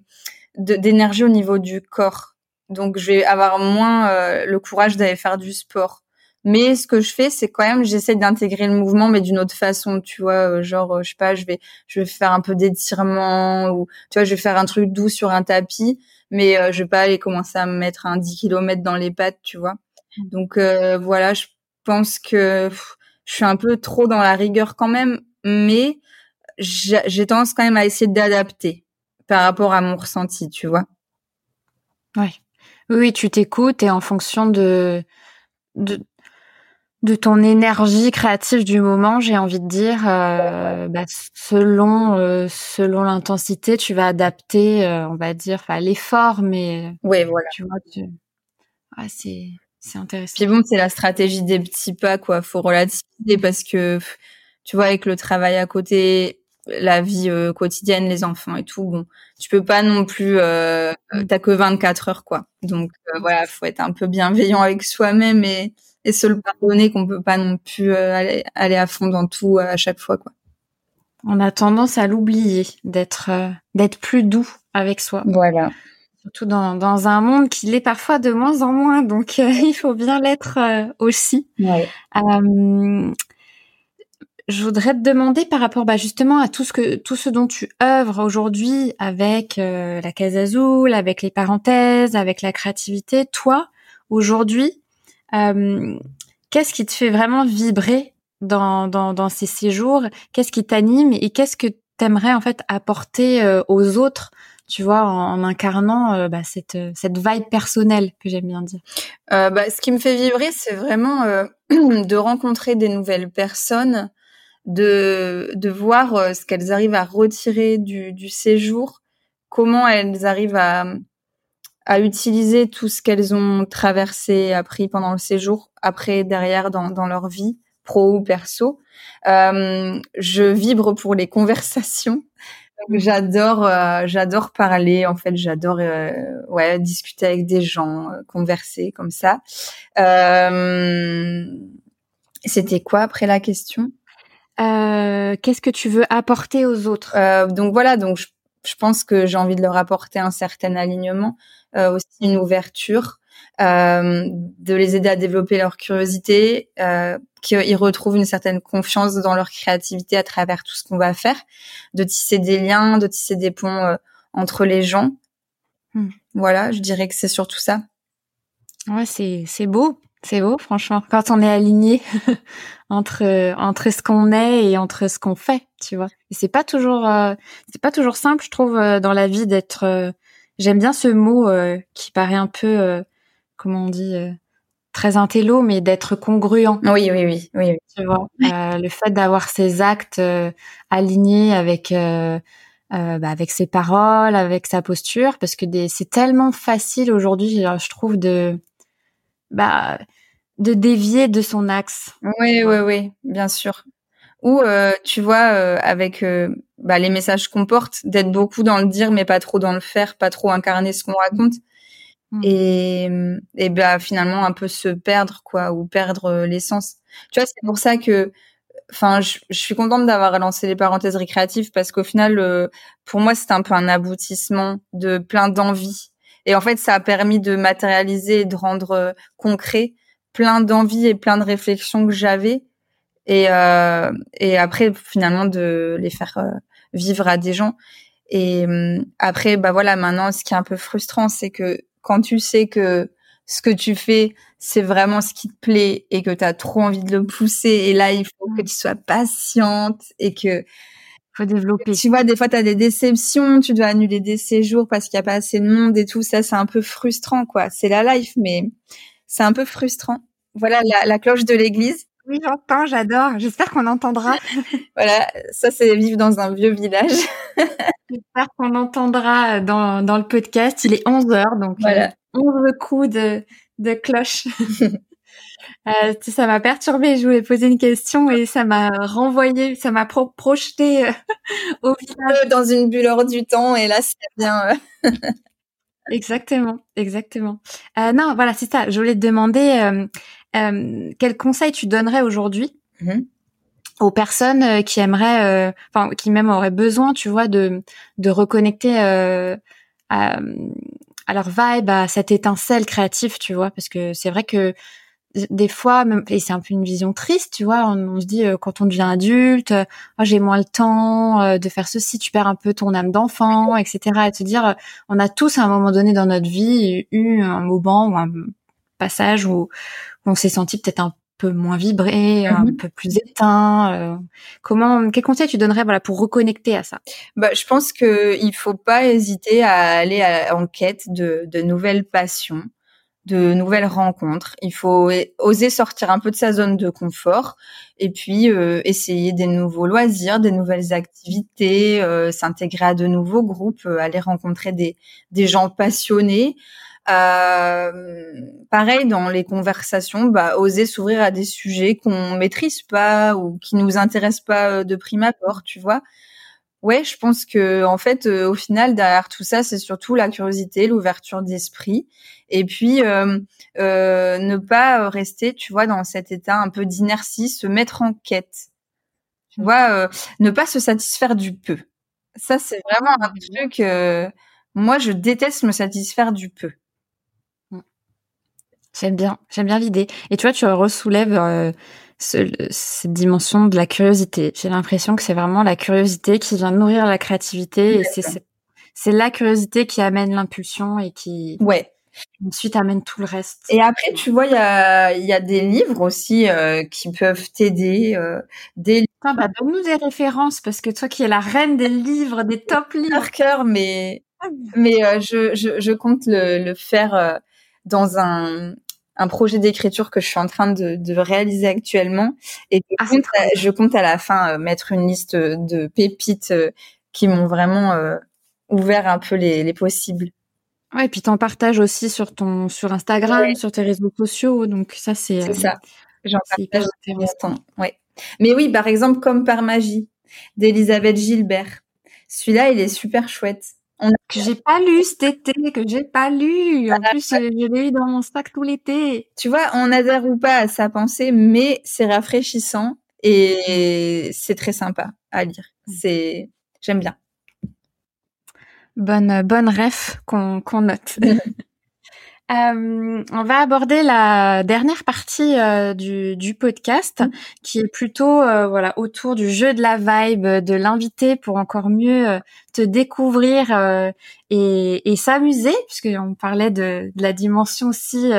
d'énergie au niveau du corps. Donc je vais avoir moins euh, le courage d'aller faire du sport. Mais ce que je fais c'est quand même j'essaie d'intégrer le mouvement mais d'une autre façon tu vois genre je sais pas je vais je vais faire un peu d'étirement ou tu vois je vais faire un truc doux sur un tapis mais je vais pas aller commencer à me mettre un 10 km dans les pattes tu vois donc euh, voilà, je pense que je suis un peu trop dans la rigueur quand même, mais j'ai tendance quand même à essayer d'adapter par rapport à mon ressenti, tu vois.
Oui, oui, tu t'écoutes et en fonction de, de de ton énergie créative du moment, j'ai envie de dire, euh, bah, selon euh, selon l'intensité, tu vas adapter, on va dire, enfin l'effort, mais
oui, voilà.
Tu vois, tu... C'est c'est intéressant.
Puis bon, c'est la stratégie des petits pas, quoi. Faut relativiser parce que, tu vois, avec le travail à côté, la vie euh, quotidienne, les enfants et tout, bon, tu peux pas non plus, euh, mm. t'as que 24 heures, quoi. Donc euh, voilà, faut être un peu bienveillant avec soi-même et, et se le pardonner qu'on peut pas non plus euh, aller, aller à fond dans tout à chaque fois, quoi.
On a tendance à l'oublier, d'être d'être plus doux avec soi.
Voilà
surtout dans, dans un monde qui l'est parfois de moins en moins, donc euh, il faut bien l'être euh, aussi.
Ouais.
Euh, je voudrais te demander par rapport bah, justement à tout ce que tout ce dont tu œuvres aujourd'hui avec la Casa Azul, avec les parenthèses, avec la créativité. Toi, aujourd'hui, qu'est-ce qui te fait vraiment vibrer dans, dans, dans ces séjours? Qu'est-ce qui t'anime et qu'est-ce que t'aimerais en fait apporter aux autres tu vois, en, incarnant euh, bah, cette cette vibe personnelle que j'aime bien dire.
Euh, bah, ce qui me fait vibrer, c'est vraiment euh, de rencontrer des nouvelles personnes, de de voir euh, ce qu'elles arrivent à retirer du, du séjour, comment elles arrivent à à utiliser tout ce qu'elles ont traversé, appris pendant le séjour, après derrière dans dans leur vie pro ou perso. je vibre pour les conversations J'adore, euh, j'adore parler. En fait, j'adore, euh, ouais, discuter avec des gens, euh, converser comme ça. C'était quoi après la question?
Qu'est-ce que tu veux apporter aux autres?
Donc voilà, donc je, je pense que j'ai envie de leur apporter un certain alignement, aussi une ouverture. Euh, de les aider à développer leur curiosité, euh, qu'ils retrouvent une certaine confiance dans leur créativité à travers tout ce qu'on va faire, de tisser des liens, de tisser des ponts euh, entre les gens. Hmm. Voilà, je dirais que c'est surtout ça.
Ouais, c'est c'est beau, c'est beau, franchement. Quand on est aligné entre entre ce qu'on est et entre ce qu'on fait, tu vois. Et c'est pas toujours euh, c'est pas toujours simple, je trouve, dans la vie d'être. J'aime bien ce mot qui paraît un peu comment on dit, euh, très intello, mais d'être congruent.
Oui, oui, oui, oui.
Tu vois, euh, le fait d'avoir ses actes euh, alignés avec bah, avec ses paroles, avec sa posture, parce que c'est tellement facile aujourd'hui, je trouve, de bah de dévier de son axe.
Oui, oui, oui, bien sûr. Ou tu vois, avec bah, les messages qu'on porte, d'être beaucoup dans le dire, mais pas trop dans le faire, pas trop incarner ce qu'on raconte. Mmh. et et bah finalement un peu se perdre quoi ou perdre l'essence. Tu vois, c'est pour ça que enfin, je, suis contente d'avoir lancé les parenthèses récréatives parce qu'au final, pour moi, c'était un peu un aboutissement de plein d'envies. Et en fait, ça a permis de matérialiser et de rendre concret plein d'envies et plein de réflexions que j'avais. Et, euh, et après, finalement, de les faire vivre à des gens. Et hum, après, bah voilà, maintenant, ce qui est un peu frustrant, c'est que quand tu sais que ce que tu fais, c'est vraiment ce qui te plaît et que tu as trop envie de le pousser, et là, il faut que tu sois patiente et que
faut développer.
Tu vois, des fois, tu as des déceptions, tu dois annuler des séjours parce qu'il n'y a pas assez de monde et tout. Ça, c'est un peu frustrant, quoi. C'est la life, mais c'est un peu frustrant. Voilà la, la cloche de l'église.
Oui, j'entends, j'adore. J'espère qu'on entendra.
voilà, ça c'est vivre dans un vieux village.
J'espère qu'on entendra dans, dans le podcast. Il est 11 heures, donc voilà. 11 euh, coups de, de cloche. euh, ça m'a perturbé. Je voulais poser une question et ça m'a renvoyé, ça m'a projeté euh, au village.
Dans une bulle hors du temps et là c'est bien. Euh.
exactement, exactement. non, voilà, c'est ça. Je voulais te demander euh, quel conseil tu donnerais aujourd'hui mm-hmm. aux personnes euh, qui aimeraient, euh, enfin qui même auraient besoin, tu vois, de de reconnecter à, à leur vibe, à cette étincelle créative, tu vois, parce que c'est vrai que des fois, même, et c'est un peu une vision triste, tu vois, on, se dit quand on devient adulte, oh, j'ai moins le temps de faire ceci, tu perds un peu ton âme d'enfant, etc. Et te dire, on a tous à un moment donné dans notre vie eu un moment ou un passage où, on s'est senti peut-être un peu moins vibré, un mhm. peu plus éteint. Euh, comment, quel conseil tu donnerais voilà pour reconnecter à ça?
Bah, je pense que il faut pas hésiter à aller à, en quête de, de nouvelles passions, de nouvelles rencontres. Il faut oser sortir un peu de sa zone de confort et puis euh, essayer des nouveaux loisirs, des nouvelles activités, euh, s'intégrer à de nouveaux groupes, aller rencontrer des des gens passionnés. Euh, pareil dans les conversations, bah, oser s'ouvrir à des sujets qu'on maîtrise pas ou qui nous intéressent pas euh, de prime abord, tu vois. Ouais, je pense que en fait, euh, au final, derrière tout ça, c'est surtout la curiosité, l'ouverture d'esprit, et puis euh, euh, ne pas rester, tu vois, dans cet état un peu d'inertie, se mettre en quête. Tu vois, ne pas se satisfaire du peu. Ça, c'est vraiment un truc. moi, je déteste me satisfaire du peu.
J'aime bien, j'aime bien l'idée. Et tu vois, tu ressoulèves euh, ce, cette dimension de la curiosité. J'ai l'impression que c'est vraiment la curiosité qui vient nourrir la créativité et c'est c'est la curiosité qui amène l'impulsion et qui
ouais
ensuite amène tout le reste.
Et après, tu vois, il y a il y a des livres aussi euh, qui peuvent t'aider. Euh, des
bah, donne-nous des références parce que toi qui es la reine des livres, des top livres.
Cœur, mais mais euh, je, je, je compte le, le faire dans un un projet d'écriture que je suis en train de, de réaliser actuellement et je, ah, compte à, je, compte à, la fin euh, mettre une liste de pépites euh, qui m'ont vraiment euh, ouvert un peu les, les possibles.
Ouais, et puis t'en partages aussi sur ton sur Instagram, sur tes réseaux sociaux, donc ça c'est
c'est ça. J'en partage intéressant. Ouais. Mais oui, par exemple comme par magie d'Elisabeth Gilbert. Celui-là, il est super chouette
que j'ai pas lu cet été, que j'ai pas lu. En plus, je, l'ai eu dans mon sac tout l'été.
Tu vois, on adhère ou pas à sa pensée, mais c'est rafraîchissant et c'est très sympa à lire. Mm. C'est, j'aime bien.
Bonne, bonne ref qu'on qu'on note. Euh, on va aborder la dernière partie euh, du, du, podcast, mmh. qui est plutôt euh, voilà autour du jeu de la vibe, de l'inviter pour encore mieux euh, te découvrir et, et s'amuser, puisqu'on parlait de, de, la dimension aussi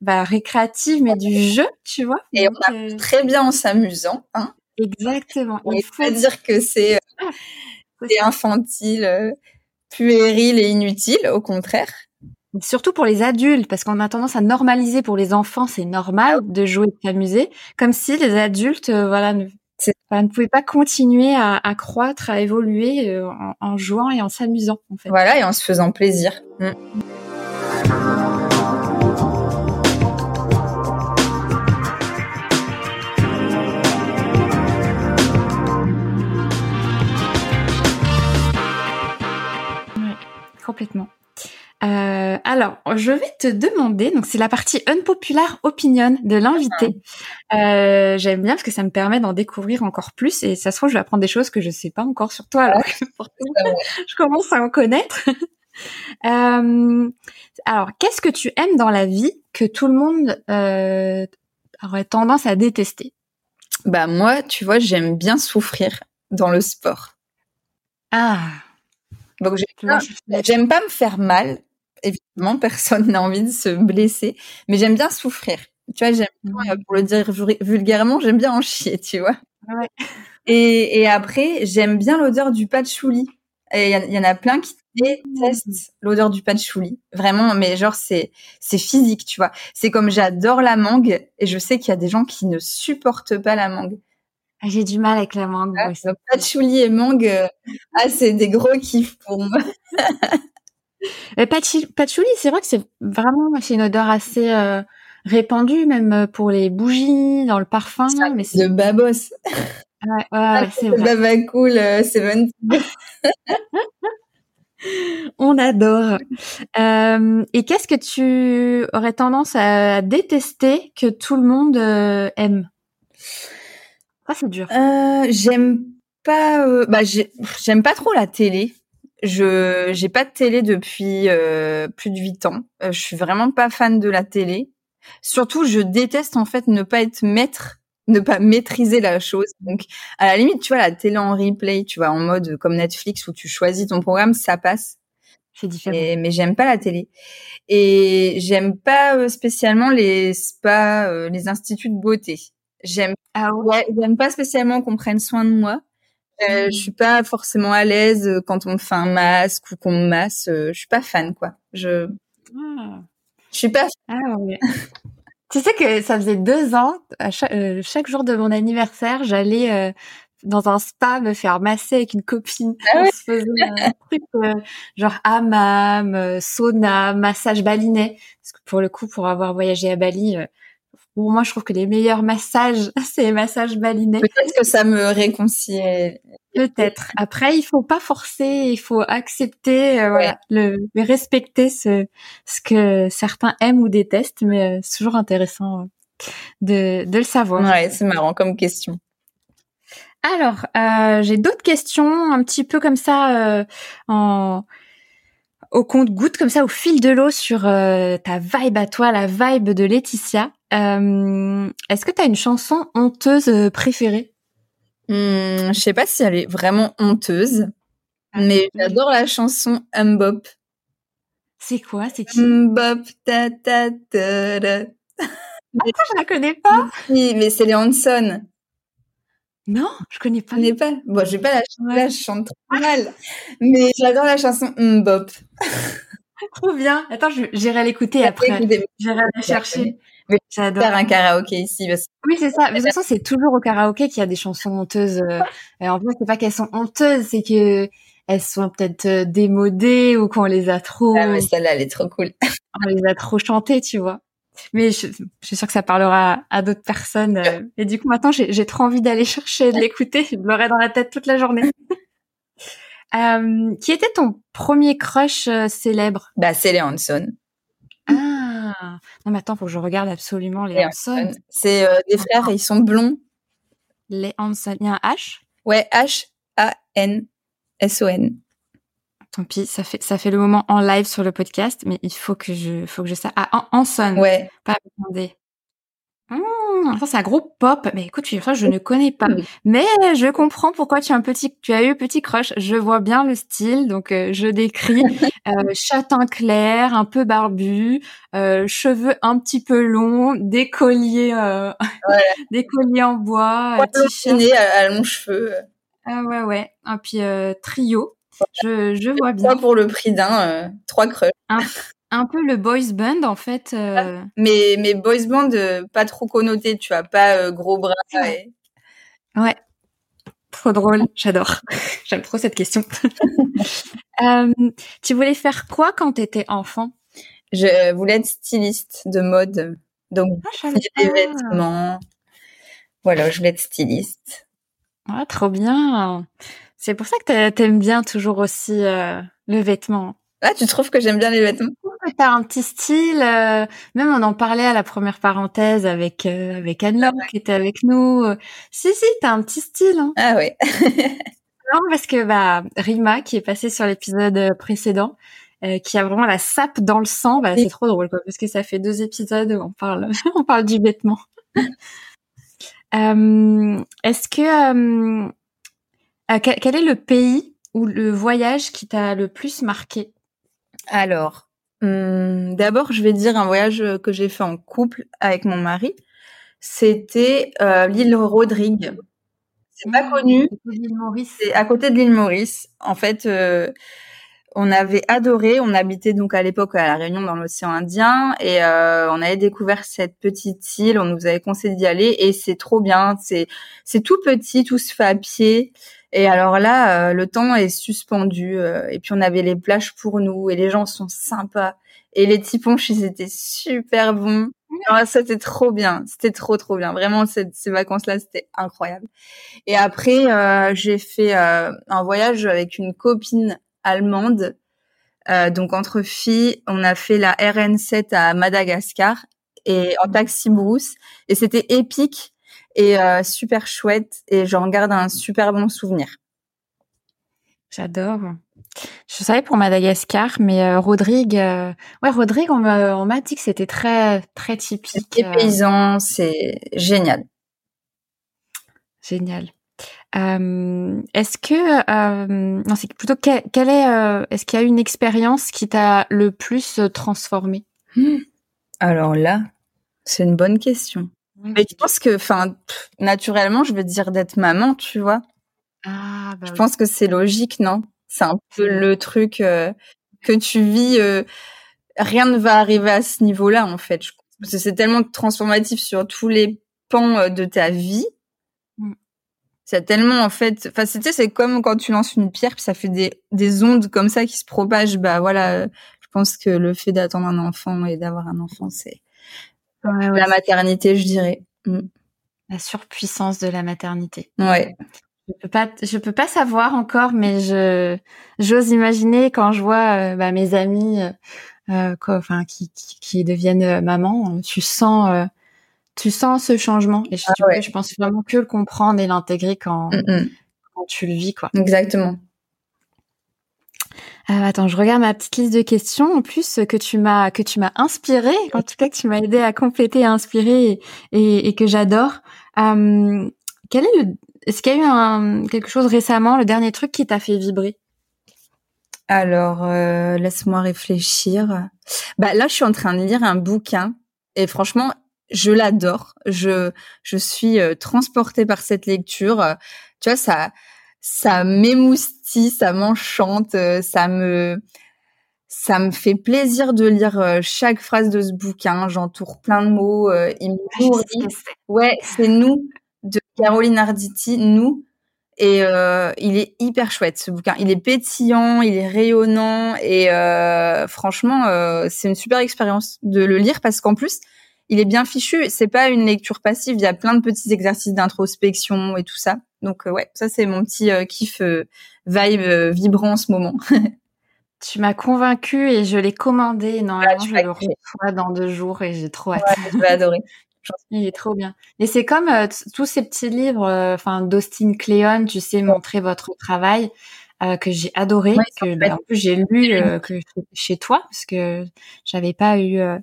bah, récréative, mais du jeu, tu vois.
Et on a très bien en s'amusant. Hein
Exactement.
Il faut pas dire que c'est ah, infantile, puéril et inutile, au contraire.
Surtout pour les adultes, parce qu'on a tendance à normaliser pour les enfants, c'est normal de jouer, de s'amuser, comme si les adultes, euh, voilà, ne, ne pouvaient pas continuer à, à croître, à évoluer euh, en, en, jouant et en s'amusant, en fait.
Voilà, et en se faisant plaisir. Mm.
complètement. Euh, alors, je vais te demander, donc c'est la partie unpopular opinion de l'invité. Euh, J'aime bien parce que ça me permet d'en découvrir encore plus et ça se trouve je vais apprendre des choses que je sais pas encore sur toi alors que je commence à en connaître. euh, alors, qu'est-ce que tu aimes dans la vie que tout le monde aurait tendance à détester?
Bah moi, tu vois, j'aime bien souffrir dans le sport.
Ah.
Donc j'aime pas me faire mal, évidemment, personne n'a envie de se blesser, mais j'aime bien souffrir. Tu vois, j'aime pour le dire vulgairement, j'aime bien en chier, tu vois. Ouais. Et, et après, j'aime bien l'odeur du patchouli. Et il y, en a plein qui détestent l'odeur du patchouli. Vraiment, mais genre, c'est, c'est physique, tu vois. C'est comme j'adore la mangue et je sais qu'il y a des gens qui ne supportent pas la mangue.
Ah, j'ai du mal avec la mangue. Ah,
patchouli et mangue, euh, ah, c'est des gros kiffs pour moi.
patchouli, c'est vrai que c'est vraiment c'est une odeur assez euh, répandue, même pour les bougies, dans le parfum.
mais c'est de babos. Ouais, ouais, c'est vrai. cool, euh, c'est
On adore. Euh, et qu'est-ce que tu aurais tendance à détester que tout le monde aime? Ah, c'est dur.
j'aime pas. bah, j'aime pas trop la télé. Je j'ai pas de télé depuis euh, plus de huit ans. Euh, je suis vraiment pas fan de la télé. Surtout, je déteste en fait ne pas être maître, ne pas maîtriser la chose. Donc, à la limite, tu vois, la télé en replay, tu vois, en mode comme Netflix où tu choisis ton programme, ça passe.
C'est différent.
mais j'aime pas la télé. Et j'aime pas euh, spécialement les spas, les instituts de beauté. J'aime ah ouais. j'aime pas spécialement qu'on prenne soin de moi. Euh, je suis pas forcément à l'aise euh, quand on me fait un masque ou qu'on me masse. Euh, je suis pas fan, quoi. Je, ah. je suis pas. Ah,
ouais. tu sais que ça faisait deux ans, à chaque, euh, chaque jour de mon anniversaire, j'allais dans un spa me faire masser avec une copine. Ah on se faisait un truc genre hammam, sauna, massage balinais. Parce que pour le coup, pour avoir voyagé à Bali, pour moi, je trouve que les meilleurs massages, c'est les massages balinais.
Peut-être que ça me réconcilie.
Peut-être. Après, il faut pas forcer, il faut accepter, euh, voilà, le, respecter ce, ce que certains aiment ou détestent, mais euh, c'est toujours intéressant euh, de, de le savoir.
Ouais, c'est marrant comme question.
Alors, j'ai d'autres questions, un petit peu comme ça, en au compte goutte comme ça au fil de l'eau sur ta vibe à toi, la vibe de Laetitia. Euh, Est-ce que tu as une chanson honteuse euh, préférée?
Hmm, Je sais pas si elle est vraiment honteuse, ah, mais j'adore la chanson Mbop.
C'est quoi? C'est qui?
Mbop ta ta ta. ta.
Ah, je la connais pas.
Oui, mais c'est les Hanson.
Non, je connais pas.
Je connais pas. Bon, je vais pas la chanter, là, je chante trop mal. Mais j'adore la chanson Mbop.
trop bien. Attends, j'irai l'écouter après. J'irai la chercher.
Mais j'adore faire un karaoké ici.
Oui, c'est ça. Mais de toute façon, c'est toujours au karaoké qu'il y a des chansons honteuses. Euh. Et en plus, c'est pas qu'elles sont honteuses, c'est que elles sont peut-être euh, démodées ou qu'on les a trop.
Ah, mais celle-là, elle est trop cool.
on les a trop chantées, tu vois. Mais je, je, suis sûre que ça parlera à, d'autres personnes. Euh. Et du coup, maintenant, j'ai trop envie d'aller chercher de l'écouter. Je l'aurai dans la tête toute la journée. euh, qui était ton premier crush célèbre?
Bah, c'est les Hanson.
Ah non, mais attends, faut que je regarde absolument les, Hanson.
C'est euh, des frères, ils sont blonds.
Les Hanson, il y a un H?
Ouais, H A N S O N.
Tant pis, ça fait ça fait le moment en live sur le podcast, mais il faut que je faut que je sache. Ah, Hanson.
Ouais.
Pas demander. Mmh, ça c'est un groupe pop. Mais écoute, ça je ne connais pas. Mais je comprends pourquoi tu as un petit, tu as eu petit crush. Je vois bien le style, donc euh, je décris euh, châtain clair, un peu barbu, euh, cheveux un petit peu longs, des colliers, euh, des colliers en bois,
ouais, t-shirt à, longs cheveux.
Ah ouais ouais. Et puis trio. Je, je vois bien.
Pour le prix d'un, trois crushs
un peu le boys band en fait. Euh...
Mais mais boys band euh, pas trop connoté, tu vois, pas euh, gros bras.
Ouais. Trop drôle, j'adore. J'aime trop cette question. euh, tu voulais faire quoi quand tu étais enfant?
Je voulais être styliste de mode, donc ah, des vêtements. Voilà, je voulais être styliste.
Ah, trop bien. C'est pour ça que t'aimes bien toujours aussi euh, le vêtement.
Ah, tu trouves que j'aime bien les vêtements?
T'as un petit style. Euh, même on en parlait à la première parenthèse avec euh, avec Anne-Laure qui était avec nous. Si si, t'as un petit style. Hein.
Ah ouais.
non parce que bah Rima qui est passée sur l'épisode précédent, euh, qui a vraiment la sape dans le sang, bah c'est trop drôle quoi parce que ça fait deux épisodes où on parle on parle du vêtement. Est-ce que quel est le pays ou le voyage qui t'a le plus marqué?
Alors, hum, d'abord, je vais dire un voyage que j'ai fait en couple avec mon mari. C'était euh, l'île Rodrigue. C'est pas mmh, connu. C'est à côté de l'île Maurice. En fait, euh, on avait adoré. On habitait donc à l'époque à la Réunion dans l'océan Indien et euh, on avait découvert cette petite île. On nous avait conseillé d'y aller et c'est trop bien. C'est c'est tout petit, tout se fait à pied. Et alors là, euh, le temps est suspendu. Euh, et puis on avait les plages pour nous et les gens sont sympas. Et les tiponches, ils étaient super bons. Alors ça, c'était trop bien. C'était trop, trop bien. Vraiment, ces, ces vacances-là, c'était incroyable. Et après, euh, j'ai fait un voyage avec une copine allemande. donc entre filles, on a fait la RN7 à Madagascar et en taxi brousse. Et c'était épique et euh, super chouette et j'en garde un super bon souvenir.
J'adore. Je savais pour Madagascar, mais euh, Rodrigue, euh, ouais, Rodrigue, on m'a dit que c'était très très typique.
C'est paysan, c'est génial.
Génial. est-ce que non, c'est plutôt quelle, est est-ce qu'il y a une expérience qui t'a le plus transformé
hmm. Alors là, c'est une bonne question. Mais je pense que, enfin, naturellement, je veux dire d'être maman, tu vois. Ah, bah je pense que c'est logique, non? C'est un peu le truc euh, que tu vis. Euh, rien ne va arriver à ce niveau-là, en fait. Parce que c'est tellement transformatif sur tous les pans euh, de ta vie. Mm. C'est tellement, en fait, enfin, tu sais, c'est comme quand tu lances une pierre, puis ça fait des, des ondes comme ça qui se propagent. Bah voilà, je pense que le fait d'attendre un enfant et d'avoir un enfant, c'est la maternité, je dirais. Mm.
La surpuissance de la maternité.
Ouais.
Je peux pas, je peux pas savoir encore, mais je j'ose imaginer quand je vois euh, bah, mes amis, euh, euh enfin qui, qui, deviennent maman, tu sens tu sens ce changement et je, ah je pense vraiment que le comprendre et l'intégrer quand, mm, mm. quand tu le vis quoi.
Exactement.
Euh, attends, je regarde ma petite liste de questions en plus que tu m'as que tu m'as inspiré, en tout cas que tu m'as aidé à compléter, à inspirer et, et, que j'adore. Euh, quel est le Est-ce qu'il y a eu un, quelque chose récemment, le dernier truc qui t'a fait vibrer?
Alors, euh, laisse-moi réfléchir. Bah là, je suis en train de lire un bouquin et franchement, je l'adore. Je je suis euh, transportée par cette lecture. Tu vois, ça ça m'émoustille, ça m'enchante, euh, ça me ça me fait plaisir de lire euh, chaque phrase de ce bouquin. J'entoure plein de mots. Euh, il me. Ouais, c'est nous de Caroline Arditi, nous. Et il est hyper chouette ce bouquin. Il est pétillant, il est rayonnant et franchement, c'est une super expérience de le lire parce qu'en plus, il est bien fichu. C'est pas une lecture passive. Il y a plein de petits exercices d'introspection et tout ça. Donc euh, ouais, ça c'est mon petit euh, kiff euh, vibe vibrant en ce moment.
tu m'as convaincu et je l'ai commandé. Normalement, je le reçois dans deux jours et j'ai trop hâte.
Ouais, je vais adorer.
Il est trop bien. Et c'est comme tous ces petits livres, enfin d'Austin Kleon, tu sais, montrer votre travail. Euh, que j'ai adoré, que bah, en plus j'ai lu euh, que chez toi parce que j'avais pas eu euh,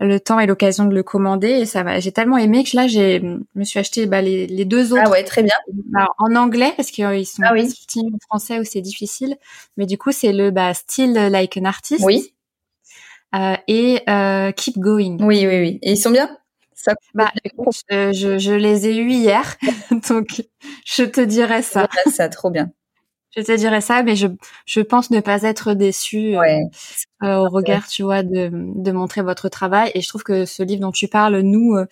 le temps et l'occasion de le commander et ça va. J'ai tellement aimé que là j'ai me suis acheté bah, les, les, deux autres.
Ah ouais, très bien.
en anglais parce qu'ils sont
ah oui.
en français où c'est difficile, mais du coup c'est le bah, Still Like an Artist.
Oui.
et Keep Going.
Oui, oui, oui. Et ils sont bien.
Ça bah, je, je, les ai eus hier, donc je te dirais ça.
ça, trop bien.
Je te dirais ça, mais je, je pense ne pas être déçue euh, euh, au regard, tu vois, de, de montrer votre travail. Et je trouve que ce livre dont tu parles, nous, euh,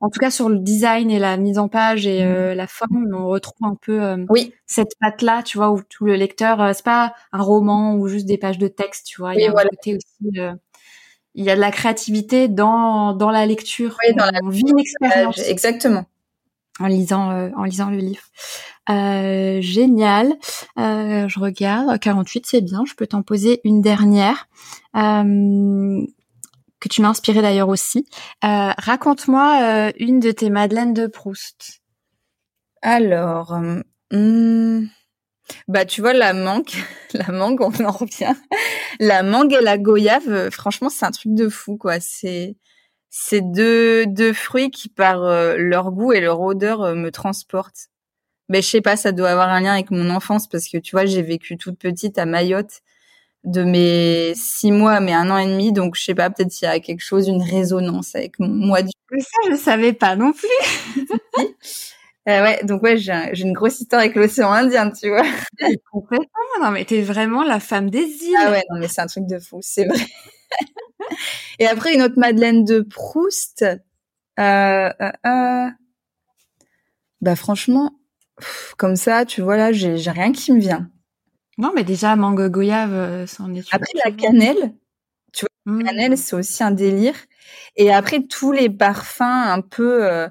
en tout cas sur le design et la mise en page et mmh. la forme, on retrouve un peu
oui.
cette patte-là, tu vois, où tout le lecteur, c'est pas un roman ou juste des pages de texte, tu vois. il y a un côté aussi il y a de la créativité dans dans la lecture.
Oui, dans la
on vit une expérience.
Exactement.
En lisant en lisant le livre. Euh, génial. Euh, je regarde. 48, c'est bien. Je peux t'en poser une dernière. Euh, que tu m'as inspirée d'ailleurs aussi. Euh, raconte-moi euh, une de tes Madeleines de Proust.
Alors, hmm, bah tu vois la mangue, la mangue, on en revient. La mangue et la goyave, franchement, c'est un truc de fou quoi. C'est c'est deux deux fruits qui par leur goût et leur odeur me transportent. Mais je sais pas, ça doit avoir un lien avec mon enfance parce que tu vois, j'ai vécu toute petite à Mayotte de mes six mois à mes un an et demi. Donc, je sais pas, peut-être il y a quelque chose, une résonance avec moi du.
Mais ça, je savais pas non plus.
euh, ouais, donc ouais, j'ai une grosse histoire avec l'océan Indien, tu vois.
Complètement. Non, mais t'es vraiment la femme des îles.
Ah ouais, non, mais c'est un truc de fou, c'est vrai. et après, une autre Madeleine de Proust. Euh, euh, euh... Bah franchement, comme ça, tu vois là, j'ai rien qui me vient.
Non, mais déjà, mangue goyave, euh, c'en est.
Après, la cannelle, tu vois, la cannelle, mmh. c'est aussi un délire. Et après, tous les parfums un peu euh,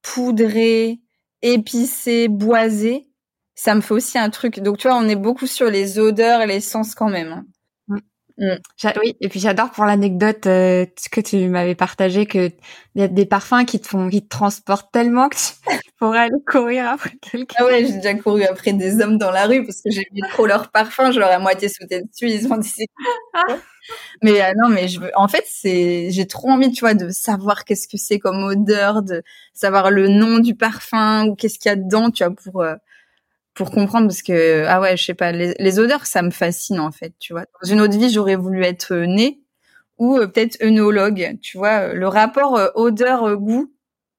poudrés, épicés, boisés, ça me fait aussi un truc. Donc, tu vois, on est beaucoup sur les odeurs et les sens quand même. Hein.
Mm. Oui, et puis j'adore pour l'anecdote euh, que tu m'avais partagé que il y a des parfums qui te font, qui te transportent tellement que tu pourrais aller courir après quelqu'un.
Ah ouais, j'ai déjà couru après des hommes dans la rue parce que j'ai vu trop leur parfum, je leur ai à moitié sauté dessus, ils ont dit Mais euh, non, mais je veux. En fait, c'est, j'ai trop envie, tu vois, de savoir qu'est-ce que c'est comme odeur, de savoir le nom du parfum ou qu'est-ce qu'il y a dedans, tu vois, pour euh, pour comprendre parce que ah ouais je sais pas les, odeurs ça me fascine en fait tu vois. Dans une autre vie j'aurais voulu être euh, née ou euh, peut-être œnologue tu vois. Euh, le rapport odeur goût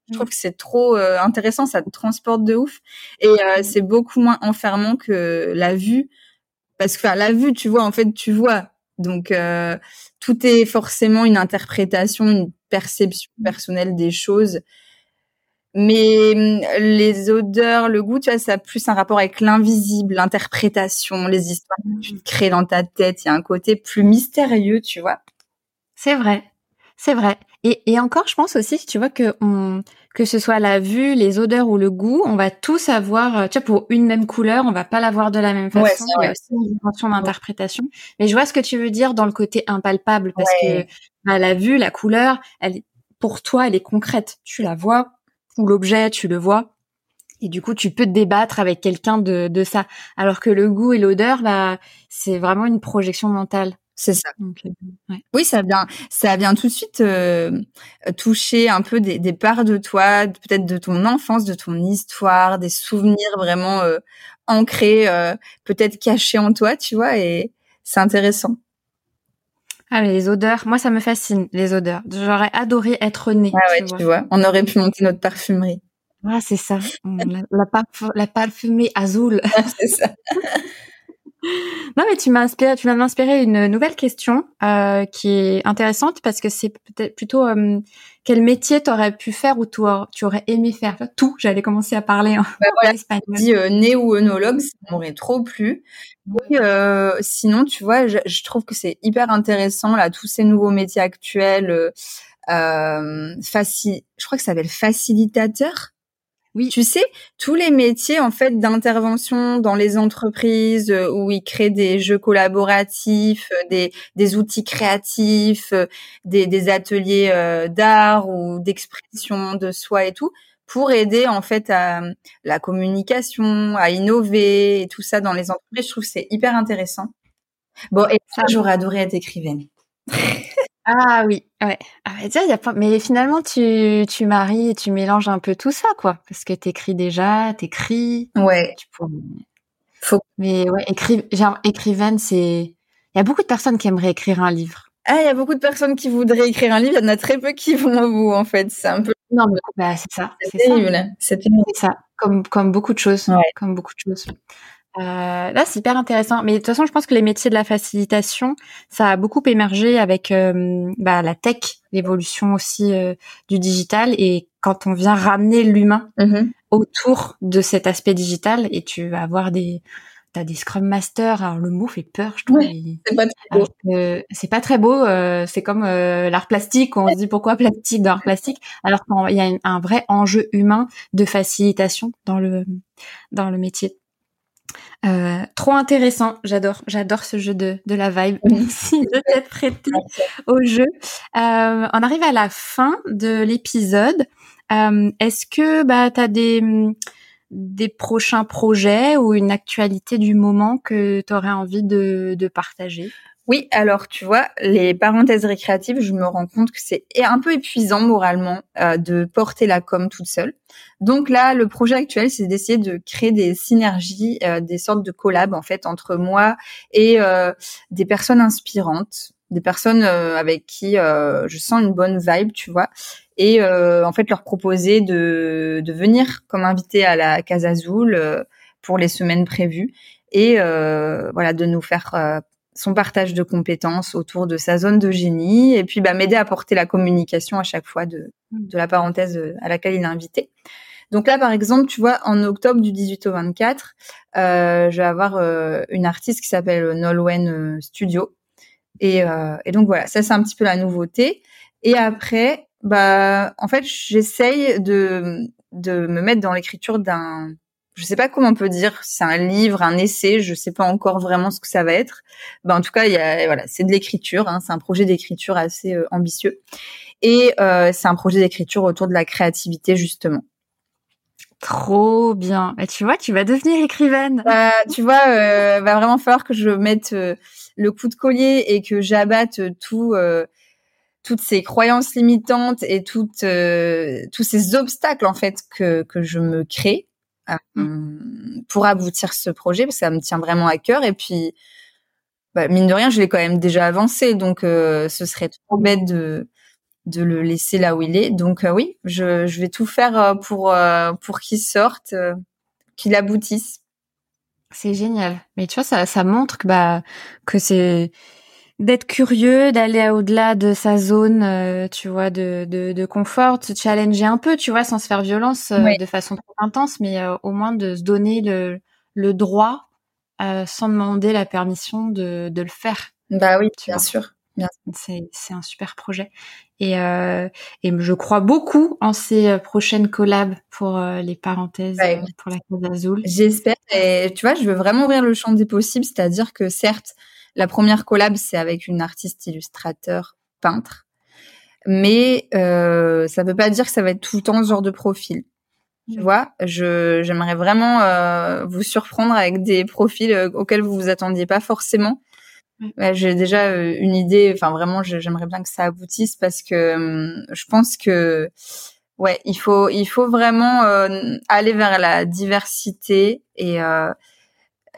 je trouve que c'est trop intéressant ça te transporte de ouf. Et c'est beaucoup moins enfermant que la vue parce que enfin la vue tu vois en fait tu vois. Donc tout est forcément une interprétation une perception personnelle des choses mais hum, les odeurs, le goût, tu vois, ça a plus un rapport avec l'invisible, l'interprétation, les histoires que tu te crées dans ta tête. Il y a un côté plus mystérieux, tu vois.
C'est vrai, c'est vrai. Et, et encore, je pense aussi, tu vois, que on, que ce soit la vue, les odeurs ou le goût, on va tous avoir, euh, tu vois, pour une même couleur, on va pas l'avoir de la même façon. Il y a aussi une dimension d'interprétation. Mais je vois ce que tu veux dire dans le côté impalpable, parce que bah, la vue, la couleur, elle, pour toi, elle est concrète. Tu la vois, ou l'objet, tu le vois. Et du coup, tu peux te débattre avec quelqu'un de, de ça. Alors que le goût et l'odeur, bah, c'est vraiment une projection mentale.
C'est ça. Euh, oui, ça vient, ça vient tout de suite euh, toucher un peu des, des parts de toi, peut-être de ton enfance, de ton histoire, des souvenirs vraiment euh, ancrés, peut-être cachés en toi, tu vois, et c'est intéressant.
Ah, mais les odeurs, moi ça me fascine, les odeurs. J'aurais adoré être née.
Ah ouais, tu, vois. On aurait pu monter notre parfumerie.
Ah, c'est ça. la, la, parfumerie azul.
Ah, c'est ça.
non, mais tu m'as inspiré, tu m'as inspiré une nouvelle question euh, qui est intéressante parce que c'est peut-être plutôt euh, quel métier t'aurais pu faire ou tu aurais aimé faire? Tout. J'allais commencer à parler en,
bah, espagnol. Dit euh, néo-œnologue, ça m'aurait trop plu. euh, sinon, tu vois, je, je trouve que c'est hyper intéressant là tous ces nouveaux métiers actuels. Euh faci je crois que ça s'appelle facilitateur
oui.
Tu sais, tous les métiers en fait d'intervention dans les entreprises euh, où ils créent des jeux collaboratifs, euh, des, des outils créatifs, euh, des, des ateliers d'art ou d'expression de soi et tout, pour aider en fait à la communication, à innover et tout ça dans les entreprises. Je trouve que c'est hyper intéressant. Bon, et ça, j'aurais adoré être écrivaine.
Ah oui, ouais. Ah y a pas... Mais finalement, tu, tu maries et tu mélanges un peu tout ça, quoi. Parce que t'écris déjà, t'écris.
Ouais.
Tu Faut... Mais ouais, écri... genre, écrivaine, c'est... Il y a beaucoup de personnes qui aimeraient écrire un livre.
Ah, il y a beaucoup de personnes qui voudraient écrire un livre. Il y en a très peu qui vont au bout, en fait. C'est un peu...
Non, mais bah, c'est ça.
C'est terrible.
C'est ça. Comme, comme beaucoup de choses. Ouais. Comme beaucoup de choses. Euh, là, c'est hyper intéressant. Mais de toute façon, je pense que les métiers de la facilitation, ça a beaucoup émergé avec euh, bah, la tech, l'évolution aussi euh, du digital. Et quand on vient ramener l'humain mm-hmm. autour de cet aspect digital, et tu vas avoir des t'as des Scrum Masters. Alors le mot fait peur, je trouve.
c'est pas très beau.
C'est pas très beau. c'est comme l'art plastique. On se dit pourquoi plastique dans l'art plastique, alors qu'il y a un vrai enjeu humain de facilitation dans le dans le métier. Euh, trop intéressant, j'adore, j'adore ce jeu de, de la vibe. Merci de t'être prêté au jeu. Euh, on arrive à la fin de l'épisode. Euh, Est-ce que bah t'as des des prochains projets ou une actualité du moment que tu aurais envie de, de partager?
Oui, alors tu vois, les parenthèses récréatives, je me rends compte que c'est un peu épuisant moralement euh, de porter la com toute seule. Donc là, le projet actuel, c'est d'essayer de créer des synergies, euh, des sortes de collabs en fait entre moi et euh, des personnes inspirantes, des personnes avec qui je sens une bonne vibe, tu vois, et en fait leur proposer de, de venir comme invité à la Casa Azul pour les semaines prévues et voilà de nous faire son partage de compétences autour de sa zone de génie et puis bah, m'aider à porter la communication à chaque fois de, de la parenthèse euh, à laquelle il est invité. Donc là, par exemple, tu vois, en octobre du 18 au 24, euh, je vais avoir euh, une artiste qui s'appelle Nolwenn euh, Studio. Et, et, donc voilà, ça c'est un petit peu la nouveauté. Et après, bah, en fait, j'essaye de, de me mettre dans l'écriture d'un je sais pas comment on peut dire, c'est un livre, un essai, je sais pas encore vraiment ce que ça va être. Ben, en tout cas, il y a, voilà, c'est de l'écriture, hein, c'est un projet d'écriture assez euh, ambitieux. Et euh, c'est un projet d'écriture autour de la créativité, justement.
Trop bien. Et tu vois, tu vas devenir écrivaine.
Bah, tu vois, euh, va vraiment falloir que je mette euh, le coup de collier et que j'abatte tout toutes ces croyances limitantes et toutes tous ces obstacles en fait que que je me crée. Euh, pour aboutir ce projet parce que ça me tient vraiment à cœur. Et puis bah, mine de rien je l'ai quand même déjà avancé. Donc euh, ce serait trop bête de de le laisser là où il est. Donc euh, oui je, je vais tout faire pour pour qu'il sorte qu'il aboutisse.
C'est génial. Mais tu vois ça ça montre que bah que c'est d'être curieux, d'aller au-delà de sa zone, euh, tu vois, de, de, de, confort, de se challenger un peu, tu vois, sans se faire violence euh, de façon trop intense, mais euh, au moins de se donner le, le droit sans demander la permission de, de le faire.
Bah oui, bien sûr.
C'est, c'est un super projet. Et, et je crois beaucoup en ces prochaines collabs pour les parenthèses, pour la Cause Azul.
J'espère. Et tu vois, je veux vraiment ouvrir le champ des possibles, c'est-à-dire que certes, la première collab, c'est avec une artiste illustrateur peintre. Mais euh, ça veut pas dire que ça va être tout le temps ce genre de profil. Tu vois, je j'aimerais vraiment euh, vous surprendre avec des profils euh, auxquels vous vous attendiez pas forcément. J'ai déjà euh, une idée. Enfin, vraiment, j'aimerais bien que ça aboutisse parce que hum, je pense que ouais, il faut il faut vraiment aller vers la diversité et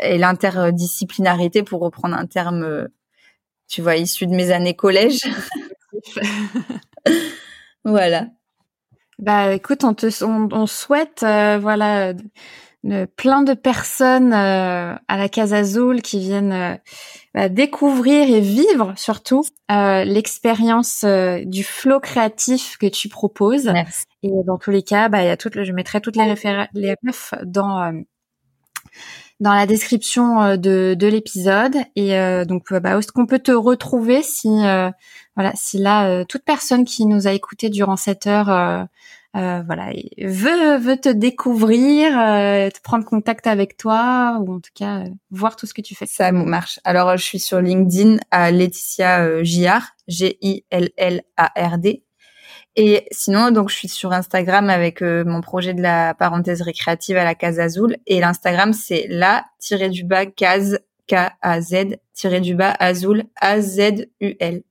et l'interdisciplinarité pour reprendre un terme, euh, tu vois, issu de mes années collège. voilà.
Bah écoute, on te on, souhaite euh, voilà plein de personnes euh, à la Casa Azul qui viennent bah, découvrir et vivre surtout l'expérience du flow créatif que tu proposes.
Merci.
Et dans tous les cas, bah il y a toutes je mettrai toutes les références les refs dans dans la description euh, de, de l'épisode. Et euh, donc, euh, bah, où est-ce qu'on peut te retrouver si, voilà, si là, toute personne qui nous a écouté durant cette heure, euh, voilà, veut, veut te découvrir, te prendre contact avec toi, ou en tout cas voir tout ce que tu fais?
Ça marche. Alors, je suis sur LinkedIn à Laetitia Gillard, G-I-L-L-A-R-D. Et sinon, donc, je suis sur Instagram avec euh, mon projet de la parenthèse récréative à la Case Azul. Et l'Instagram, c'est la-du-bas case, K-A-Z, Azul, A-Z-U-L.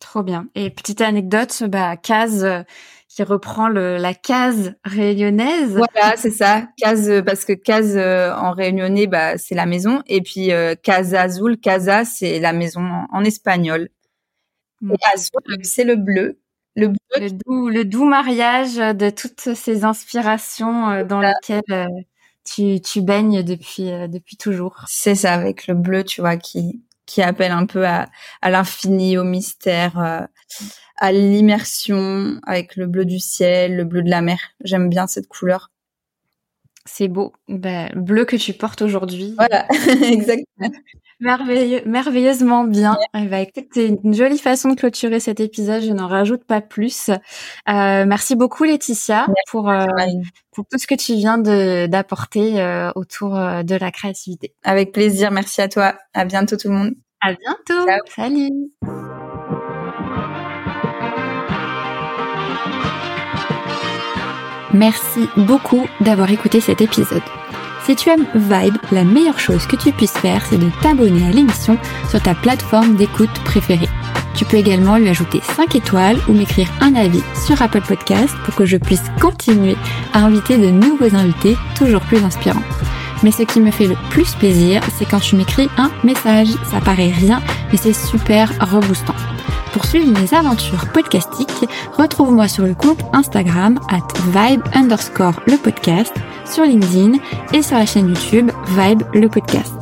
Trop bien. Et petite anecdote, bah, case euh, qui reprend le, la case réunionnaise.
Voilà, c'est ça. Case, euh, parce que case en réunionnais, bah, c'est la maison. Et puis, Casa Azul, Casa, c'est la maison en, espagnol. Mm. Et Azul, c'est le bleu.
Le, doux, le doux mariage de toutes ces inspirations euh, dans lesquelles euh, tu, tu baignes depuis, euh, depuis toujours.
C'est ça, avec le bleu, tu vois, qui, qui appelle un peu à, à l'infini, au mystère, à l'immersion, avec le bleu du ciel, le bleu de la mer. J'aime bien cette couleur.
C'est beau. Ben, bleu que tu portes aujourd'hui.
Voilà, exactement.
Merveilleux, merveilleusement bien. Ouais. Bah, écoute, c'est une jolie façon de clôturer cet épisode. Je n'en rajoute pas plus. Euh, merci beaucoup, Laetitia, pour euh, pour tout ce que tu viens de d'apporter euh, autour de la créativité.
Avec plaisir. Merci à toi. À bientôt, tout le monde.
À bientôt. Salut. Merci beaucoup d'avoir écouté cet épisode. Si tu aimes Vibe, la meilleure chose que tu puisses faire, c'est de t'abonner à l'émission sur ta plateforme d'écoute préférée. Tu peux également lui ajouter 5 étoiles ou m'écrire un avis sur Apple Podcast pour que je puisse continuer à inviter de nouveaux invités toujours plus inspirants. Mais ce qui me fait le plus plaisir, c'est quand tu m'écris un message. Ça paraît rien, mais c'est super reboostant. Pour suivre mes aventures podcastiques, retrouve-moi sur le compte Instagram at vibe underscore le podcast, sur LinkedIn et sur la chaîne YouTube Vibe le podcast.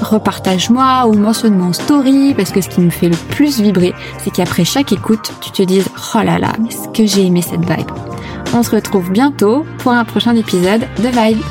Repartage-moi ou mentionne-moi en story parce que ce qui me fait le plus vibrer, c'est qu'après chaque écoute, tu te dises oh là là, mais ce que j'ai aimé cette vibe. On se retrouve bientôt pour un prochain épisode de Vibe.